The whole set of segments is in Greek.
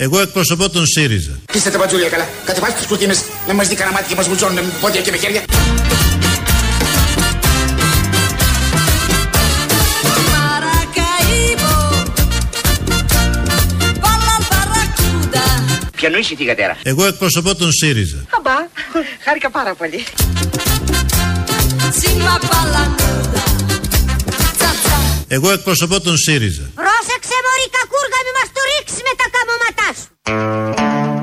Εγώ εκπροσωπώ τον ΣΥΡΙΖΑ. Κλείστε τα μπατζούλια καλά. Κατεβάστε τις κουρτίνες να μας δει κανένα μάτι και μας βουλτσώνουν με πόδια και με χέρια. Ποιανού είσαι τη γατέρα. Εγώ εκπροσωπώ τον ΣΥΡΙΖΑ. Αμπά, χάρηκα πάρα πολύ. Εγώ εκπροσωπώ τον ΣΥΡΙΖΑ. Πρόσεξε μωρή κακούργα μη μας το ρίξει με τα καμώματά σου.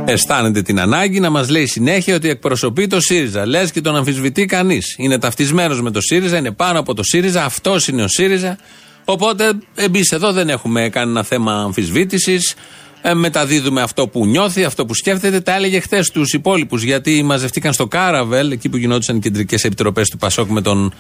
Αισθάνεται την ανάγκη να μας λέει συνέχεια ότι εκπροσωπεί το ΣΥΡΙΖΑ. Λες και τον αμφισβητεί κανείς. Είναι ταυτισμένος με το ΣΥΡΙΖΑ, είναι πάνω από το ΣΥΡΙΖΑ, αυτός είναι ο ΣΥΡΙΖΑ. Οπότε εμείς εδώ δεν έχουμε κανένα θέμα αμφισβήτησης. Ε, μεταδίδουμε αυτό που νιώθει, αυτό που σκέφτεται. Τα έλεγε χθες στου υπόλοιπους, γιατί μαζευτήκαν στο Κάραβελ, εκεί που γινόντουσαν οι κεντρικές επιτροπές του Πασόκ με τον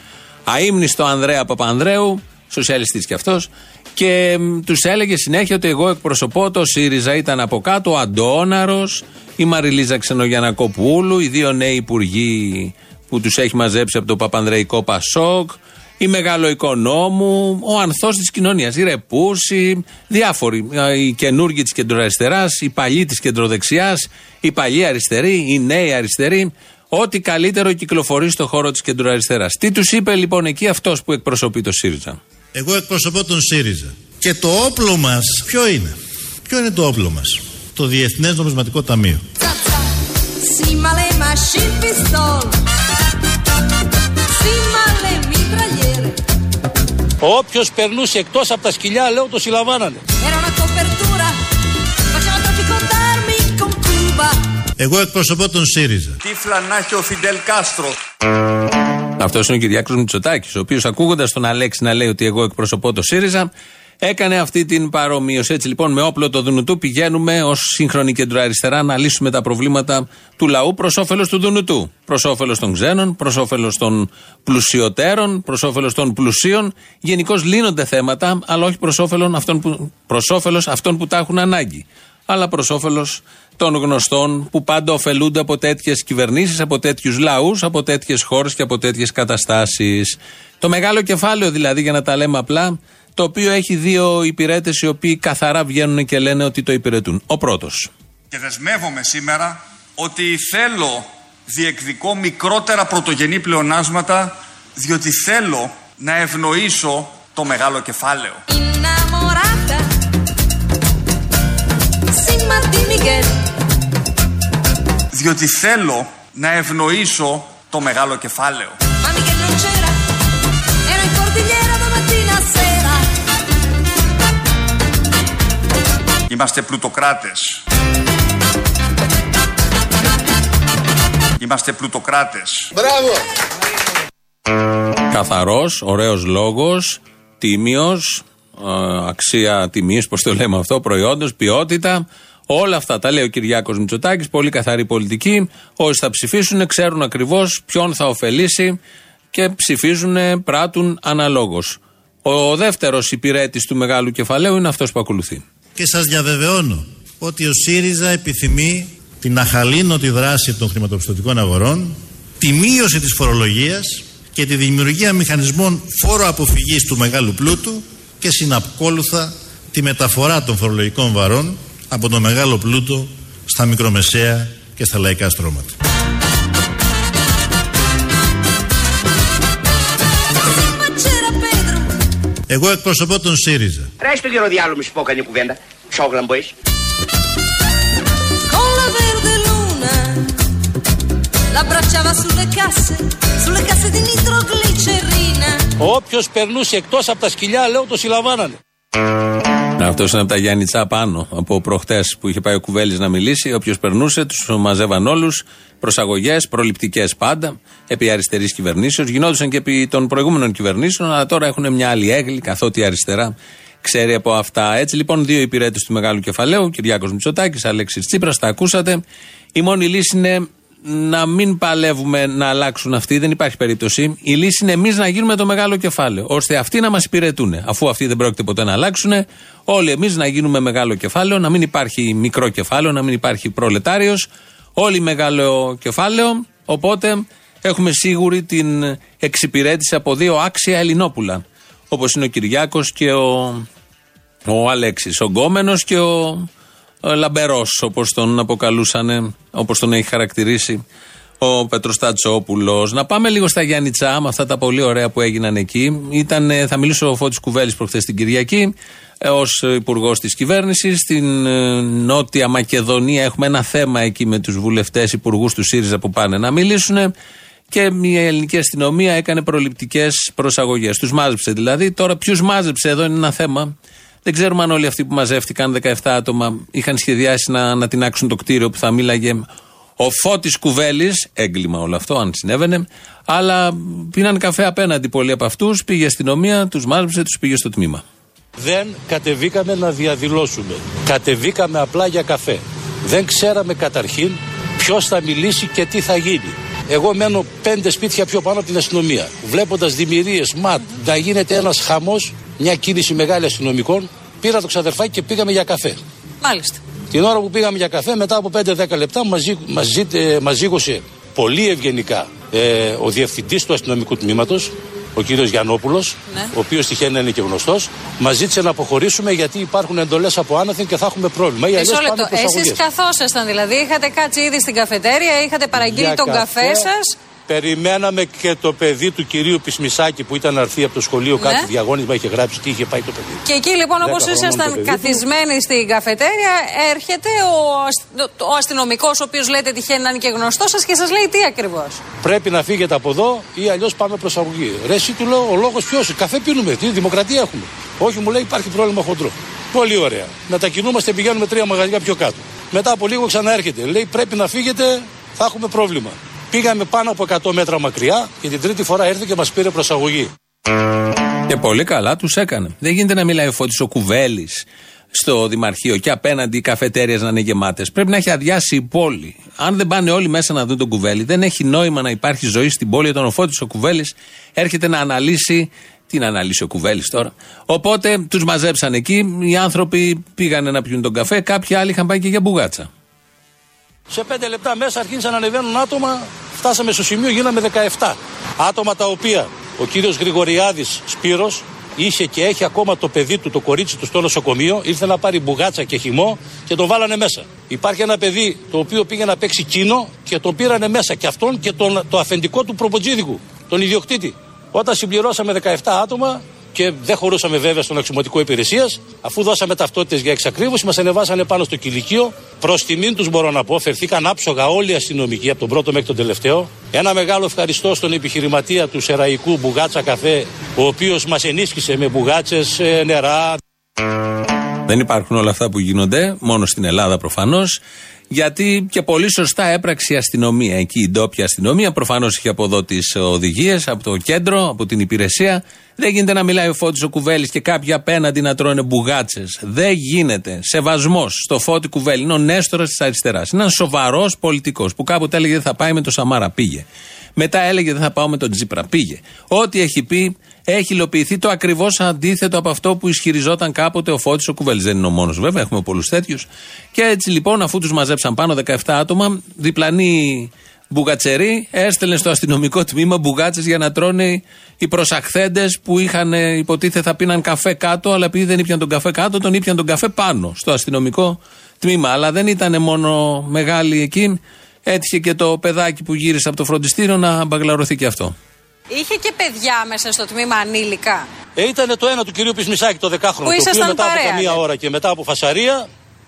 αίμνηστο Ανδρέα Παπανδρέου, σοσιαλιστής κι αυτός, και τους έλεγε συνέχεια ότι εγώ εκπροσωπώ το ΣΥΡΙΖΑ. Ήταν από κάτω ο Αντώναρος, η Μαριλίζα Ξενογιανακοπούλου, οι δύο νέοι υπουργοί που τους έχει μαζέψει από το Παπανδρεϊκό Πασόκ, η μεγάλο οικονόμου, ο ανθός της κοινωνίας, η Ρεπούση, διάφοροι. Οι καινούργοι της κεντροαριστεράς, οι παλιοί της κεντροδεξιάς, οι παλιοί αριστεροί, οι νέοι αριστεροί. Ό,τι καλύτερο κυκλοφορεί στο χώρο της κεντροαριστεράς. Τι τους είπε λοιπόν εκεί αυτός που εκπροσωπεί το ΣΥΡΙΖΑ; Εγώ εκπροσωπώ τον ΣΥΡΙΖΑ. Και το όπλο μας ποιο είναι; Ποιο είναι το όπλο μας; Το Διεθνές Νομισματικό Ταμείο. Όποιος περνούσε εκτός από τα σκυλιά, λέω το συλλαμβάνανε. Εγώ εκπροσωπώ τον ΣΥΡΙΖΑ. Τι φλανάχει ο Φιντελ Κάστρο. Αυτός είναι ο Κυριάκο Μητσοτάκης, ο οποίος ακούγοντας τον Αλέξη να λέει ότι εγώ εκπροσωπώ το ΣΥΡΙΖΑ, έκανε αυτή την παρομοίωση. Έτσι λοιπόν, με όπλο το Δουνουτού πηγαίνουμε ως σύγχρονη κεντροαριστερά να λύσουμε τα προβλήματα του λαού προς όφελος του Δουνουτού. Προς όφελος των ξένων, προς όφελος των πλουσιωτέρων, προς όφελος των πλουσίων. Γενικώς λύνονται θέματα, αλλά όχι προς όφελο αυτών, που, προς όφελος αυτών που τα έχουν ανάγκη. Αλλά προς όφελος των γνωστών που πάντα ωφελούνται από τέτοιες κυβερνήσεις, από τέτοιους λαούς, από τέτοιες χώρες και από τέτοιες καταστάσεις. Το μεγάλο κεφάλαιο δηλαδή, για να τα λέμε απλά, το οποίο έχει δύο υπηρέτες οι οποίοι καθαρά βγαίνουν και λένε ότι το υπηρετούν. Ο πρώτος. Και δεσμεύομαι σήμερα ότι θέλω διεκδικώ μικρότερα πρωτογενή πλεονάσματα διότι θέλω να ευνοήσω το μεγάλο κεφάλαιο. Διότι θέλω να ευνοήσω το μεγάλο κεφάλαιο. Είμαστε πλουτοκράτες. Είμαστε πλουτοκράτες. Μπράβο! Καθαρός, ωραίος λόγος, τίμιος, ε, αξία τιμής, πώς το λέμε αυτό, προϊόντος, ποιότητα. Όλα αυτά τα λέει ο Κυριάκος Μητσοτάκης, πολύ καθαρή πολιτική. Όσοι θα ψηφίσουν ξέρουν ακριβώς ποιον θα ωφελήσει και ψηφίζουν, πράττουν αναλόγως. Ο δεύτερος υπηρέτης του μεγάλου κεφαλαίου είναι αυτός που ακολουθεί. Και σας διαβεβαιώνω ότι ο ΣΥΡΙΖΑ επιθυμεί την αχαλήνωτη δράση των χρηματοπιστωτικών αγορών, τη μείωση της φορολογίας και τη δημιουργία μηχανισμών φόρο αποφυγής του μεγάλου πλούτου και συναπκόλουθα τη μεταφορά των φορολογικών βαρών από το μεγάλο πλούτο στα μικρομεσαία και στα λαϊκά στρώματα. Εγώ εκπροσωπώ τον ΣΥΡΙΖΑ. Ράει στο γεροδιάλο μου σου πω κανένα κουβέντα. Ψόγλαμπο είσαι. Όποιος περνούσε εκτός από τα σκυλιά, λέω το συλλαμβάνανε. Αυτός είναι από τα Γιάννη πάνω από προχτές που είχε πάει ο Κουβέλης να μιλήσει. Όποιος περνούσε, τους μαζεύαν όλους. Προσαγωγές, προληπτικές πάντα, επί αριστερής κυβερνήσεως. Γινόντουσαν και επί των προηγούμενων κυβερνήσεων, αλλά τώρα έχουν μια άλλη έγκλη, καθότι αριστερά ξέρει από αυτά. Έτσι λοιπόν, δύο υπηρέτες του μεγάλου κεφαλαίου, Κυριάκος Μητσοτάκης, Αλέξης Τσίπρας, τα ακούσατε. Η μόνη λύση είναι να μην παλεύουμε να αλλάξουν αυτοί, δεν υπάρχει περίπτωση. Η λύση είναι εμείς να γίνουμε το μεγάλο κεφάλαιο, ώστε αυτοί να μας υπηρετούν. Αφού αυτοί δεν πρόκειται ποτέ να αλλάξουν, όλοι εμείς να γίνουμε μεγάλο κεφάλαιο, να μην υπάρχει μικρό κεφάλαιο, να μην υπάρχει προλετάριος. Όλοι μεγάλο κεφάλαιο. Οπότε έχουμε σίγουρη την εξυπηρέτηση από δύο άξια Ελληνόπουλα. Όπως είναι ο Κυριάκος και ο, ο Αλέξης. Ο Γκόμενος και ο λαμπερός, όπως τον αποκαλούσαν, όπως τον έχει χαρακτηρίσει ο Πέτρος Τατσόπουλος. Να πάμε λίγο στα Γιάννητσά με αυτά τα πολύ ωραία που έγιναν εκεί. Ήταν, θα μιλήσω ο Φώτης Κουβέλης προχθές την Κυριακή ε, ως υπουργός της κυβέρνησης. Στην ε, Νότια Μακεδονία έχουμε ένα θέμα εκεί με τους βουλευτές υπουργούς του ΣΥΡΙΖΑ που πάνε να μιλήσουν. Και η ελληνική αστυνομία έκανε προληπτικές προσαγωγές. Τους μάζεψε δηλαδή. Τώρα, ποιους μάζεψε εδώ είναι ένα θέμα. Δεν ξέρουμε αν όλοι αυτοί που μαζεύτηκαν, 17 άτομα, είχαν σχεδιάσει να, να τεινάξουν το κτίριο που θα μίλαγε ο Φώτης Κουβέλης. Έγκλημα όλο αυτό, αν συνέβαινε. Αλλά πίναν καφέ απέναντι πολλοί από αυτούς. Πήγε η αστυνομία, τους μάζεψε, τους πήγε στο τμήμα. Δεν κατεβήκαμε να διαδηλώσουμε. Κατεβήκαμε απλά για καφέ. Δεν ξέραμε καταρχήν ποιος θα μιλήσει και τι θα γίνει. Εγώ μένω πέντε σπίτια πιο πάνω από την αστυνομία. Βλέποντας δημιουργίες, ματ, να γίνεται ένας χαμός, μια κίνηση μεγάλη αστυνομικών, πήρα το ξαδερφάκι και πήγαμε για καφέ. Μάλιστα. Την ώρα που πήγαμε για καφέ, μετά από 5-10 λεπτά, μας ζήγωσε πολύ ευγενικά ε, ο διευθυντής του αστυνομικού τμήματος, ο κύριος Γιαννόπουλος, Ναι. ο οποίος τυχαίνει να είναι και γνωστός, μας ζήτησε να αποχωρήσουμε γιατί υπάρχουν εντολές από άναθεν και θα έχουμε πρόβλημα. Ή Μισό αλλιώς πάμε λεπτό. προσαγωγές. Εσεί καθόσασταν δηλαδή, είχατε κάτσει ήδη στην καφετέρια, είχατε παραγγείλει Για τον καφέ σας. Περιμέναμε και το παιδί του κυρίου Πισμισάκη που ήταν να έρθει από το σχολείο Ναι. κάτι διαγώνισμα, είχε γράψει τι είχε πάει το παιδί. Και εκεί λοιπόν, Δέκα όπως χρονών το ήσασταν παιδί του. καθισμένοι στην καφετέρια, έρχεται ο, ασ- ο αστυνομικός, ο οποίος λέτε τυχαίνει να είναι και γνωστός σας και σας λέει τι ακριβώς. Πρέπει να φύγετε από εδώ ή αλλιώς πάμε προσαγωγή. Ρε, εσύ του λέω, ο λόγος ποιος, καφέ πίνουμε, τι δημοκρατία έχουμε; Όχι, μου λέει υπάρχει πρόβλημα χοντρό. Πολύ ωραία. Μετακινούμαστε, πηγαίνουμε τρία μαγαζιά πιο κάτω. Μετά από λίγο ξαναέρχεται. Λέει πρέπει να φύγετε, θα έχουμε πρόβλημα. Πήγαμε πάνω από 100 μέτρα μακριά και την τρίτη φορά έρθει και μας πήρε προσαγωγή. Και πολύ καλά τους έκανε. Δεν γίνεται να μιλάει ο Φώτης ο Κουβέλης στο Δημαρχείο και απέναντι οι καφετέρειε να είναι γεμάτες. Πρέπει να έχει αδειάσει η πόλη. Αν δεν πάνε όλοι μέσα να δουν τον Κουβέλη, δεν έχει νόημα να υπάρχει ζωή στην πόλη όταν ο Φώτης ο Κουβέλης έρχεται να αναλύσει. Τι να αναλύσει ο Κουβέλης τώρα; Οπότε τους μαζέψαν εκεί. Οι άνθρωποι πήγανε να πιούν τον καφέ. Κάποιοι άλλοι είχαν πάει και για μπουγάτσα. Σε πέντε λεπτά μέσα αρχίσαν να ανεβαίνουν άτομα. Φτάσαμε στο σημείο, γίναμε 17. Άτομα τα οποία ο κύριος Γρηγοριάδης Σπύρος είχε και έχει ακόμα το παιδί του, το κορίτσι του στο νοσοκομείο. Ήρθε να πάρει μπουγάτσα και χυμό και τον βάλανε μέσα. Υπάρχει ένα παιδί το οποίο πήγε να παίξει κίνο και τον πήρανε μέσα. Και αυτόν και τον, το αφεντικό του προποτζίδικου, τον ιδιοκτήτη. Όταν συμπληρώσαμε 17 άτομα, και δεν χωρούσαμε βέβαια στον αξιωματικό υπηρεσίας. Αφού δώσαμε ταυτότητες για εξακρίβωση, μας ανεβάσανε πάνω στο κηλικείο. Προς τιμήν τους μπορώ να πω, φερθήκαν άψογα όλοι οι αστυνομικοί από τον πρώτο μέχρι τον τελευταίο. Ένα μεγάλο ευχαριστώ στον επιχειρηματία του Σεραϊκού Μπουγάτσα Καφέ, ο οποίος μας ενίσχυσε με μπουγάτσες, νερά. Δεν υπάρχουν όλα αυτά που γίνονται, μόνο στην Ελλάδα προφανώς. Γιατί και πολύ σωστά έπραξε η αστυνομία. Εκεί η ντόπια αστυνομία προφανώς είχε από εδώ τις οδηγίες, από το κέντρο, από την υπηρεσία. Δεν γίνεται να μιλάει ο Φώτης ο Κουβέλης και κάποιοι απέναντι να τρώνε μπουγάτσες. Δεν γίνεται. Σεβασμός στο Φώτη Κουβέλη. Είναι ο Νέστορας της αριστεράς. Είναι ένας σοβαρός πολιτικός που κάποτε έλεγε δεν θα πάει με το Σαμάρα. Πήγε. Μετά έλεγε δεν θα πάω με τον Τζίπρα. Πήγε. Ό,τι έχει πει έχει υλοποιηθεί το ακριβώς αντίθετο από αυτό που ισχυριζόταν κάποτε ο Φώτης ο Κουβέλης. Δεν είναι ο μόνος βέβαια, έχουμε πολλούς τέτοιους. Και έτσι λοιπόν, αφού τους μαζέψαν πάνω 17 άτομα, διπλανή μπουγατσερή έστελνε στο αστυνομικό τμήμα μπουγάτσες για να τρώνε οι προσαχθέντες που είχαν ε, υποτίθεται θα πίναν καφέ κάτω, αλλά επειδή δεν ήπιαν τον καφέ κάτω, τον ήπιαν τον καφέ πάνω στο αστυνομικό τμήμα. Αλλά δεν ήταν μόνο μεγάλοι εκεί. Έτυχε και το παιδάκι που γύρισε από το φροντιστήριο να μπαγλαρωθεί και αυτό. Είχε και παιδιά μέσα στο τμήμα ανήλικα. Ε, ήταν το ένα του κυρίου Πισμισάκη, το δεκάχρονο. Που το οποίο ήσασταν μετά παρέα, από καμία ναι. ώρα και μετά από φασαρία.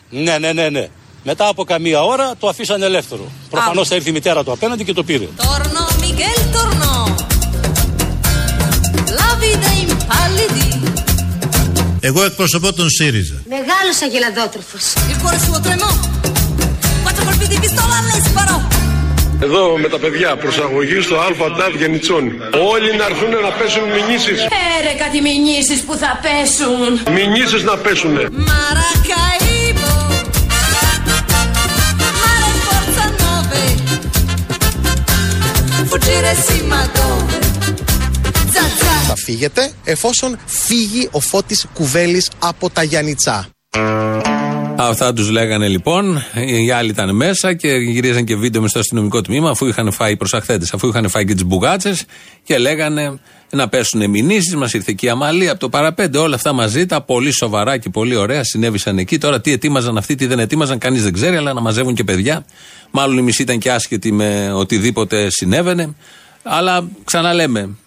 Ναι, ναι, ναι, ναι. Μετά από καμία ώρα το αφήσανε ελεύθερο. Προφανώς θα ήρθε η μητέρα του απέναντι και το πήρε. Torno, Miguel, torno. La vida impallidi. Εγώ εκπροσωπώ τον ΣΥΡΙΖΑ. Μεγάλος αγελαδότροφος. Il cuore suo tremò. Quattro colpi di pistola le sparò. Εδώ με τα παιδιά προσαγωγή στο ΑΤΑΔ Γενιτσόνη. Όλοι να έρθουν να πέσουν μηνύσεις. Έρε κάτι μηνύσεις που θα πέσουν. Μηνύσεις να πέσουνε. Maracaibo. Mare forza nove. Fuggire sì ma dove? Zazza. Θα φύγετε εφόσον φύγει ο Φώτης Κουβέλης από τα Γιαννιτσά. Αυτά τους λέγανε λοιπόν. Οι άλλοι ήταν μέσα και γυρίζαν και βίντεο με στο αστυνομικό τμήμα, αφού είχαν φάει οι προσαχθέτε, αφού είχαν φάει και τις μπουγάτσες και λέγανε να πέσουν μηνύσει. Μας ήρθε και η Αμαλία από το παραπέντε. Όλα αυτά μαζί τα πολύ σοβαρά και πολύ ωραία συνέβησαν εκεί. Τώρα τι ετοίμαζαν αυτοί, τι δεν ετοίμαζαν, κανείς δεν ξέρει, αλλά να μαζεύουν και παιδιά. Μάλλον οι μισοί ήταν και άσχετοι με οτιδήποτε συνέβαινε. Αλλά ξαναλέμε,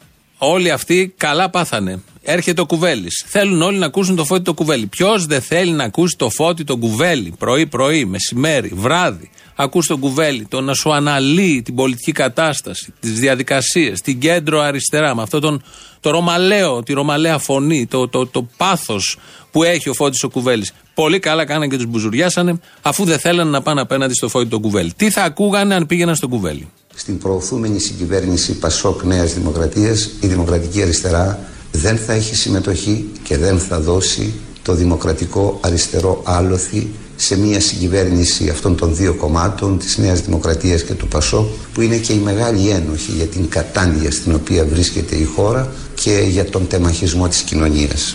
όλοι αυτοί καλά πάθανε. Έρχεται ο κουβέλης. Θέλουν όλοι να ακούσουν το φώτι το κουβέλι. Ποιος δεν θέλει να ακούσει το φώτι το κουβέλι, πρωί-πρωί, μεσημέρι, βράδυ. Ακούς τον κουβέλι, το να σου αναλύει την πολιτική κατάσταση, τις διαδικασίες, την κέντρο αριστερά, με αυτό τον, το ρωμαλαίο, τη ρωμαλαία φωνή, το, το, το πάθος που έχει ο φώτης ο κουβέλης. Πολύ καλά κάνανε και τους μπουζουριάσανε, αφού δεν θέλανε να πάνε απέναντι στο φώτι το κουβέλι. Τι θα ακούγανε αν πήγαιναν στο κουβέλι. Στην προωθούμενη συγκυβέρνηση Πασόκ Νέας Δημοκρατίας, η Δημοκρατική Αριστερά δεν θα έχει συμμετοχή και δεν θα δώσει το δημοκρατικό αριστερό άλοθη σε μια συγκυβέρνηση αυτών των δύο κομμάτων της Νέας Δημοκρατίας και του Πασόκ που είναι και η μεγάλη ένοχη για την κατάντια στην οποία βρίσκεται η χώρα και για τον τεμαχισμό της κοινωνίας.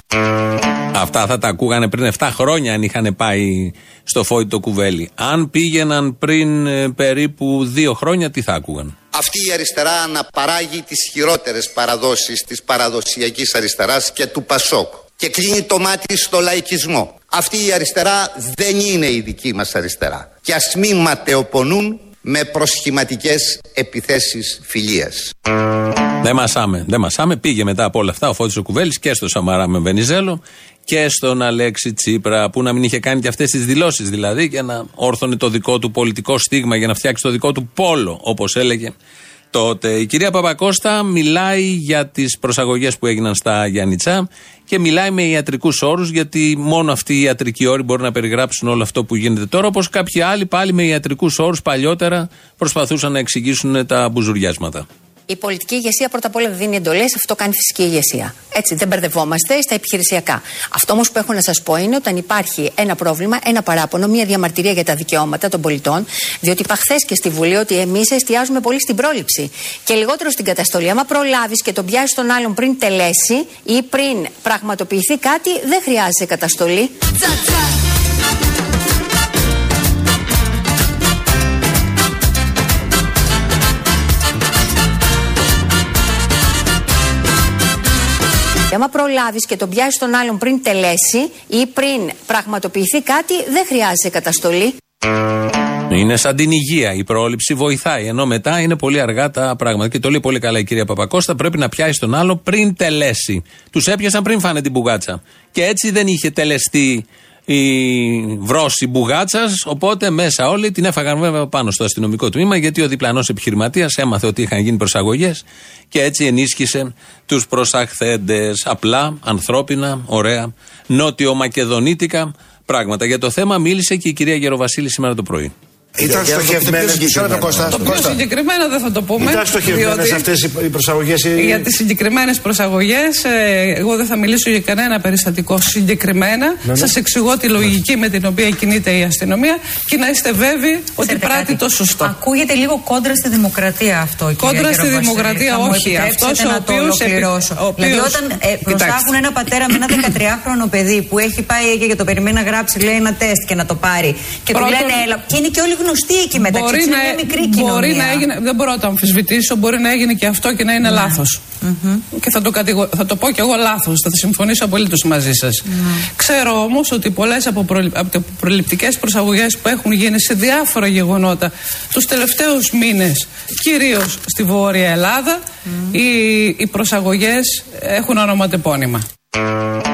Αυτά θα τα ακούγανε πριν 7 χρόνια αν είχαν πάει στο φόη το κουβέλι. Αν πήγαιναν πριν ε, περίπου 2 χρόνια, τι θα ακούγαν; Αυτή η αριστερά αναπαράγει τις χειρότερες παραδόσεις της παραδοσιακής αριστεράς και του Πασόκ και κλείνει το μάτι στο λαϊκισμό. Αυτή η αριστερά δεν είναι η δική μας αριστερά και ας μην ματαιοπονούν με προσχηματικές επιθέσεις φιλίας. Δεν μασάμε, δεν μασάμε. Πήγε μετά από όλα αυτά ο Φώτης ο Κουβέλης και στο Σαμαρά με Βενιζέλο και στον Αλέξη Τσίπρα που να μην είχε κάνει και αυτές τις δηλώσεις δηλαδή και να όρθωνε το δικό του πολιτικό στίγμα για να φτιάξει το δικό του πόλο όπως έλεγε τότε. Η κυρία Παπακώστα μιλάει για τις προσαγωγές που έγιναν στα Γιάννητσά και μιλάει με ιατρικούς όρους, γιατί μόνο αυτοί οι ιατρικοί όροι μπορούν να περιγράψουν όλο αυτό που γίνεται τώρα. Όπως κάποιοι άλλοι πάλι με ιατρικούς όρους παλιότερα προσπαθούσαν να εξηγήσουν τα μπουζουριάσματα. Η πολιτική ηγεσία πρώτα απ' όλα δίνει εντολές, αυτό κάνει φυσική ηγεσία. Έτσι, δεν μπερδευόμαστε στα επιχειρησιακά. Αυτό όμως που έχω να σας πω είναι όταν υπάρχει ένα πρόβλημα, ένα παράπονο, μια διαμαρτυρία για τα δικαιώματα των πολιτών, διότι είπα χθες και στη Βουλή ότι εμείς εστιάζουμε πολύ στην πρόληψη και λιγότερο στην καταστολή. Άμα προλάβεις και τον πιάσεις τον άλλον πριν τελέσει ή πριν πραγματοποιηθεί κάτι, δεν χρειάζεται καταστολή. Άμα προλάβεις και τον πιάσεις τον άλλον πριν τελέσει ή πριν πραγματοποιηθεί κάτι, δεν χρειάζεται καταστολή. Είναι σαν την υγεία. Η πρόληψη βοηθάει. Ενώ μετά είναι πολύ αργά τα πράγματα. Και το λέει πολύ καλά η κυρία Παπακώστα. Πρέπει να πιάσεις τον άλλο πριν τελέσει. Τους έπιασαν πριν φάνε την μπουγάτσα. Και έτσι δεν είχε τελεστεί η βρώση μπουγάτσας. Οπότε μέσα όλοι την έφαγαν βέβαια πάνω στο αστυνομικό τμήμα γιατί ο διπλανός επιχειρηματίας έμαθε ότι είχαν γίνει προσαγωγές και έτσι ενίσχυσε τους προσαχθέντες. Απλά, ανθρώπινα, ωραία, νότιο-μακεδονίτικα πράγματα. Για το θέμα μίλησε και η κυρία Γεροβασίλη σήμερα το πρωί. Ήταν στοχευμένες. το Κώστα. Το πιο συγκεκριμένα δεν θα το πούμε. Ήταν στοχευμένες αυτές οι προσαγωγές. Για τις συγκεκριμένες προσαγωγές, ε, εγώ δεν θα μιλήσω για κανένα περιστατικό συγκεκριμένα. Ναι, ναι. Σας εξηγώ τη λογική με την οποία κινείται η αστυνομία και να είστε βέβαιοι ότι πράττει το σωστό. Ακούγεται λίγο κόντρα στη δημοκρατία αυτό. Κόντρα στη δημοκρατία, όχι. Αυτός ο οποίος. Δηλαδή, όταν ε, προστάχουν ένα πατέρα με ένα 13χρονο παιδί που έχει πάει και το περιμένει να γράψει, λέει ένα τεστ και να το πάρει. Και του λένε, έλα. Και είναι και όλοι γνωστή εκεί μεταξύ. Μπορεί να, μια μικρή κοινωνία. Μπορεί να έγινε, δεν μπορώ να το αμφισβητήσω, μπορεί να έγινε και αυτό και να είναι ναι. λάθος. Mm-hmm. Και θα το, κατηγο... θα το πω και εγώ λάθος, θα συμφωνήσω απολύτως μαζί σας. Mm. Ξέρω όμως ότι πολλές από, προ... από προληπτικές προσαγωγές που έχουν γίνει σε διάφορα γεγονότα τους τελευταίους μήνες, κυρίως στη Βόρεια Ελλάδα, mm. οι, οι προσαγωγές έχουν ονοματεπώνυμα.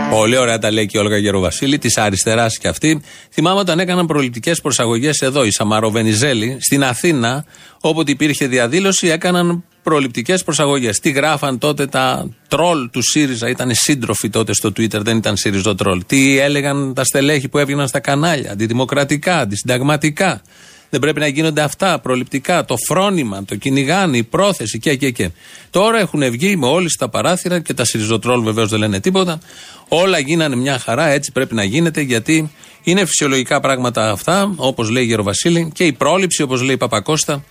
Πολύ ωραία τα λέει και η Όλγα Γεροβασίλη, της αριστεράς και αυτή. Θυμάμαι όταν έκαναν προληπτικές προσαγωγές εδώ, οι Σαμαροβενιζέλη, στην Αθήνα, όποτε υπήρχε διαδήλωση, έκαναν προληπτικές προσαγωγές. Τι γράφαν τότε τα τρόλ του ΣΥΡΙΖΑ, ήταν σύντροφοι τότε στο Twitter, δεν ήταν ΣΥΡΙΖΟ τρόλ. Τι έλεγαν τα στελέχη που έβγαιναν στα κανάλια, αντιδημοκρατικά, αντισυνταγματικά. Δεν πρέπει να γίνονται αυτά προληπτικά. Το φρόνημα, το κυνηγάνε, η πρόθεση και και και. Τώρα έχουν βγει με όλοι στα παράθυρα και τα Σιριζοτρόλ βεβαίως δεν λένε τίποτα. Όλα γίνανε μια χαρά, έτσι πρέπει να γίνεται γιατί είναι φυσιολογικά πράγματα αυτά, όπως λέει η Γεροβασίλη, και η πρόληψη, όπως λέει η Παπακώστα,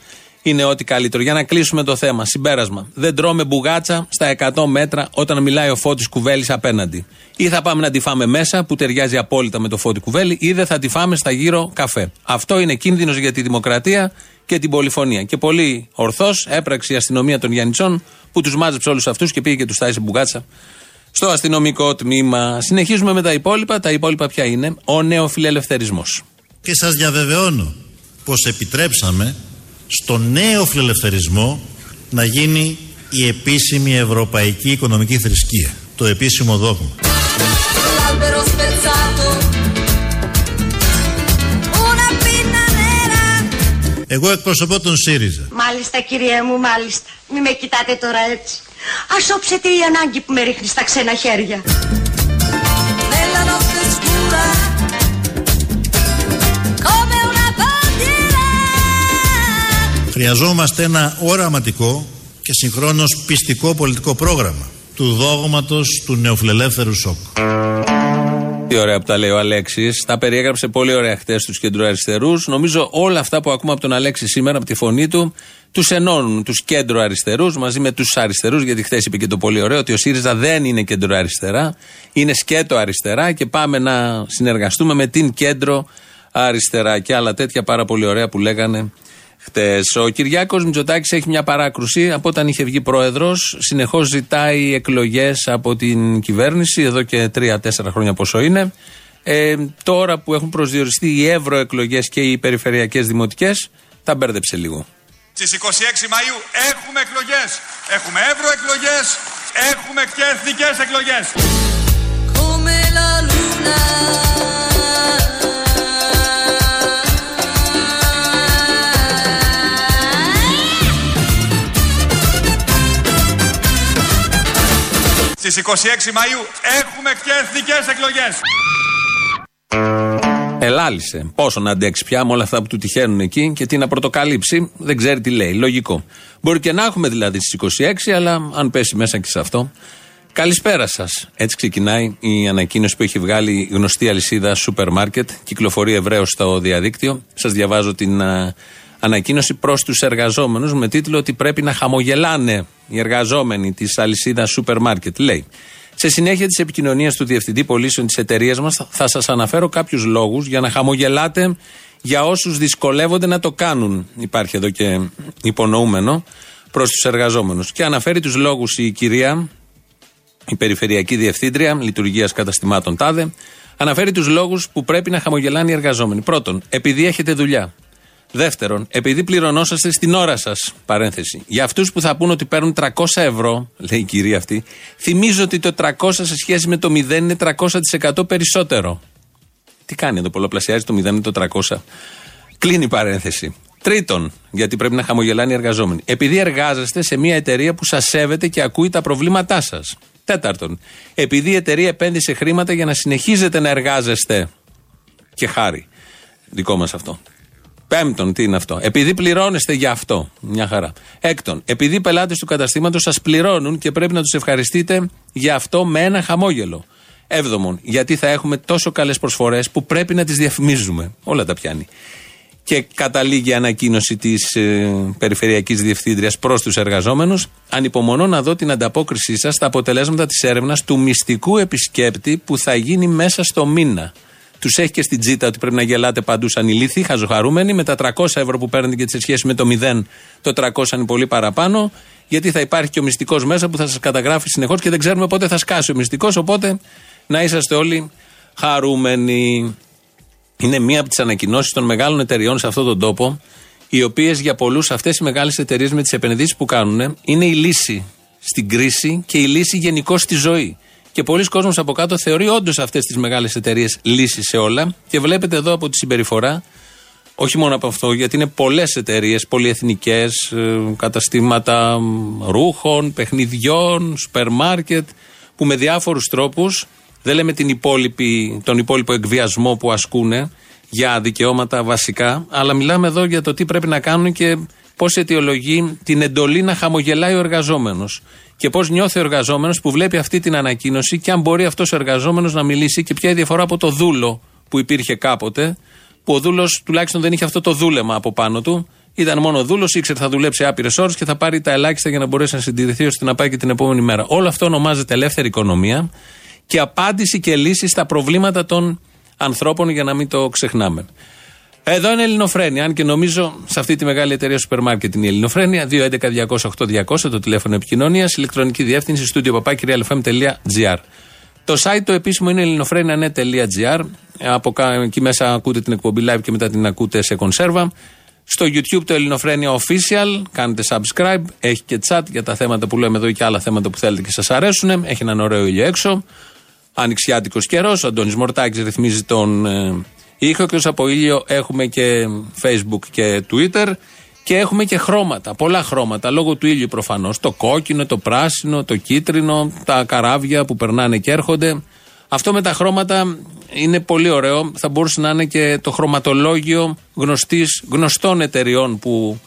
είναι ό,τι καλύτερο. Για να κλείσουμε το θέμα. Συμπέρασμα. Δεν τρώμε μπουγάτσα στα 100 μέτρα όταν μιλάει ο Φώτης Κουβέλης απέναντι. Ή θα πάμε να τη φάμε μέσα, που ταιριάζει απόλυτα με το Φώτη Κουβέλη, ή δεν θα τη φάμε στα γύρω καφέ. Αυτό είναι κίνδυνος για τη δημοκρατία και την πολυφωνία. Και πολύ ορθώς έπραξε η αστυνομία των Γιάννητσών που τους μάζεψε όλους αυτούς και πήγε και τους τάισε μπουγάτσα στο αστυνομικό τμήμα. Συνεχίζουμε με τα υπόλοιπα. Τα υπόλοιπα ποια είναι; Ο νεοφιλελευθερισμός. Και σας διαβεβαιώνω πως επιτρέψαμε στο νέο φιλελευθερισμό να γίνει η επίσημη ευρωπαϊκή οικονομική θρησκεία. Το επίσημο δόγμα. Εγώ εκπροσωπώ τον ΣΥΡΙΖΑ. Μάλιστα κυρία μου, μάλιστα. Μη με κοιτάτε τώρα έτσι. Ας όψετε η ανάγκη που με ρίχνεις στα ξένα χέρια. Χρειαζόμαστε ένα οραματικό και συγχρόνως πιστικό πολιτικό πρόγραμμα του δόγματος του νεοφιλελεύθερου σοκ. Τι ωραία που τα λέει ο Αλέξης. Τα περιέγραψε πολύ ωραία χτες τους κεντροαριστερούς. Νομίζω όλα αυτά που ακούμε από τον Αλέξη σήμερα, από τη φωνή του, τους ενώνουν τους κέντροαριστερού μαζί με τους αριστερούς. Γιατί χθε είπε και το πολύ ωραίο ότι ο ΣΥΡΙΖΑ δεν είναι κέντροαριστερά, είναι σκέτο αριστερά και πάμε να συνεργαστούμε με την κέντρο αριστερά και άλλα τέτοια πάρα πολύ ωραία που λέγανε χτες. Ο Κυριάκος Μητσοτάκης έχει μια παράκρουση από όταν είχε βγει πρόεδρος. Συνεχώς ζητάει εκλογές από την κυβέρνηση, εδώ και τρία-τέσσερα χρόνια πόσο είναι. Ε, τώρα που έχουν προσδιοριστεί οι ευρωεκλογές και οι περιφερειακές δημοτικές, τα μπέρδεψε λίγο. Στις 26 Μαΐου έχουμε εκλογές. Έχουμε ευρωεκλογές, έχουμε και εθνικές εκλογές. Στις 26 Μαΐου έχουμε και εθνικές εκλογές. Ελάλησε. Πόσο να αντέξει πια με όλα αυτά που του τυχαίνουν εκεί και τι να πρωτοκαλύψει, δεν ξέρει τι λέει. Λογικό. Μπορεί και να έχουμε δηλαδή στις 26, αλλά αν πέσει μέσα και σε αυτό. Καλησπέρα σας. Έτσι ξεκινάει η ανακοίνωση που έχει βγάλει η γνωστή αλυσίδα σούπερ μάρκετ. Κυκλοφορεί ευρέως στο διαδίκτυο. Σας διαβάζω την ανακοίνωση προς τους εργαζόμενους με τίτλο ότι πρέπει να χαμογελάνε οι εργαζόμενοι της αλυσίδα σούπερ μάρκετ. Λέει. Σε συνέχεια της επικοινωνίας του Διευθυντή Πολίσεων της εταιρείας μας, θα σας αναφέρω κάποιους λόγους για να χαμογελάτε για όσους δυσκολεύονται να το κάνουν. Υπάρχει εδώ και υπονοούμενο προς τους εργαζόμενους. Και αναφέρει τους λόγους η κυρία, η Περιφερειακή Διευθύντρια Λειτουργίας Καταστημάτων ΤΑΔΕ, αναφέρει τους λόγους που πρέπει να χαμογελάνε οι εργαζόμενοι. Πρώτον, επειδή έχετε δουλειά. Δεύτερον, επειδή πληρωνόσαστε στην ώρα σας, παρένθεση. Για αυτούς που θα πούν ότι παίρνουν 300 ευρώ, λέει η κυρία αυτή, θυμίζω ότι το 300 σε σχέση με το 0 είναι 300% περισσότερο. Τι κάνει εδώ, πολλαπλασιάζει το 0 με το 300. Κλείνει η παρένθεση. Τρίτον, γιατί πρέπει να χαμογελάνε οι εργαζόμενοι. Επειδή εργάζεστε σε μια εταιρεία που σας σέβεται και ακούει τα προβλήματά σας. Τέταρτον, επειδή η εταιρεία επένδυσε χρήματα για να συνεχίζετε να εργάζεστε. Και χάρη. Δικό μας αυτό. Πέμπτον, τι είναι αυτό; Επειδή πληρώνεστε για αυτό. Μια χαρά. Έκτον, επειδή οι πελάτες του καταστήματος σας πληρώνουν και πρέπει να τους ευχαριστείτε για αυτό με ένα χαμόγελο. Έβδομον, γιατί θα έχουμε τόσο καλές προσφορές που πρέπει να τις διαφημίζουμε. Όλα τα πιάνει. Και καταλήγει η ανακοίνωση της ε, Περιφερειακής Διευθύντριας προς τους εργαζόμενους. Ανυπομονώ να δω την ανταπόκρισή σας στα αποτελέσματα της έρευνας του μυστικού επισκέπτη που θα γίνει μέσα στο μήνα. Τους έχει και στην τζίτα ότι πρέπει να γελάτε παντού σαν ηλίθιοι, χαζοχαρούμενοι. Με τα 300 ευρώ που παίρνετε και σε σχέση με το 0, το 300 είναι πολύ παραπάνω. Γιατί θα υπάρχει και ο μυστικός μέσα που θα σας καταγράφει συνεχώς και δεν ξέρουμε πότε θα σκάσει ο μυστικός. Οπότε να είσαστε όλοι χαρούμενοι. Είναι μία από τις ανακοινώσεις των μεγάλων εταιριών σε αυτόν τον τόπο, οι οποίες για πολλούς αυτές οι μεγάλες εταιρείες με τις επενδύσεις που κάνουν είναι η λύση στην κρίση και η λύση γενικώς στη ζωή. Και πολλοί κόσμος από κάτω θεωρεί όντως αυτές τις μεγάλες εταιρείες λύση σε όλα. Και βλέπετε εδώ από τη συμπεριφορά, όχι μόνο από αυτό, γιατί είναι πολλές εταιρείες, πολυεθνικές, ε, καταστήματα ρούχων, παιχνιδιών, σούπερ μάρκετ, που με διάφορους τρόπους, δεν λέμε την υπόλοιπη, τον υπόλοιπο εκβιασμό που ασκούν για δικαιώματα βασικά, αλλά μιλάμε εδώ για το τι πρέπει να κάνουν και πώς αιτιολογεί την εντολή να χαμογελάει ο εργαζόμενος και πώς νιώθει ο εργαζόμενος που βλέπει αυτή την ανακοίνωση και αν μπορεί αυτός ο εργαζόμενος να μιλήσει και ποια είναι η διαφορά από το δούλο που υπήρχε κάποτε, που ο δούλος τουλάχιστον δεν είχε αυτό το δούλεμα από πάνω του Ήταν μόνο δούλος, ήξερε θα δουλέψει άπειρες ώρες και θα πάρει τα ελάχιστα για να μπορέσει να συντηρηθεί ώστε να πάει και την επόμενη μέρα. Όλο αυτό ονομάζεται ελεύθερη οικονομία και απάντηση και λύση στα προβλήματα των ανθρώπων για να μην το ξεχνάμε. Εδώ είναι Ελληνοφρένια. Αν και νομίζω σε αυτή τη μεγάλη εταιρεία σούπερ μάρκετ είναι η Ελληνοφρένια. 2.11.200.8.200 το τηλέφωνο επικοινωνίας. Ηλεκτρονική διεύθυνση στούντιο παπάκυριαλεφm.gr. Το site το επίσημο είναι ελληνοφρένια.net.gr. Από εκεί μέσα ακούτε την εκπομπή live και μετά την ακούτε σε κονσέρβα. Στο YouTube το Ελληνοφρένια Official. Κάνετε subscribe. Έχει και chat για τα θέματα που λέμε εδώ και άλλα θέματα που θέλετε και σας αρέσουν. Έχει έναν ωραίο ήλιο έξω. Ανοιξιάτικο καιρός. Ο Αντώνης Μορτάκης ρυθμίζει τον ε, ήχο και ως από ήλιο έχουμε και Facebook και Twitter. Και έχουμε και χρώματα, πολλά χρώματα, λόγω του ήλιου προφανώς. Το κόκκινο, το πράσινο, το κίτρινο, τα καράβια που περνάνε και έρχονται. Αυτό με τα χρώματα είναι πολύ ωραίο. Θα μπορούσε να είναι και το χρωματολόγιο γνωστής, γνωστών εταιριών που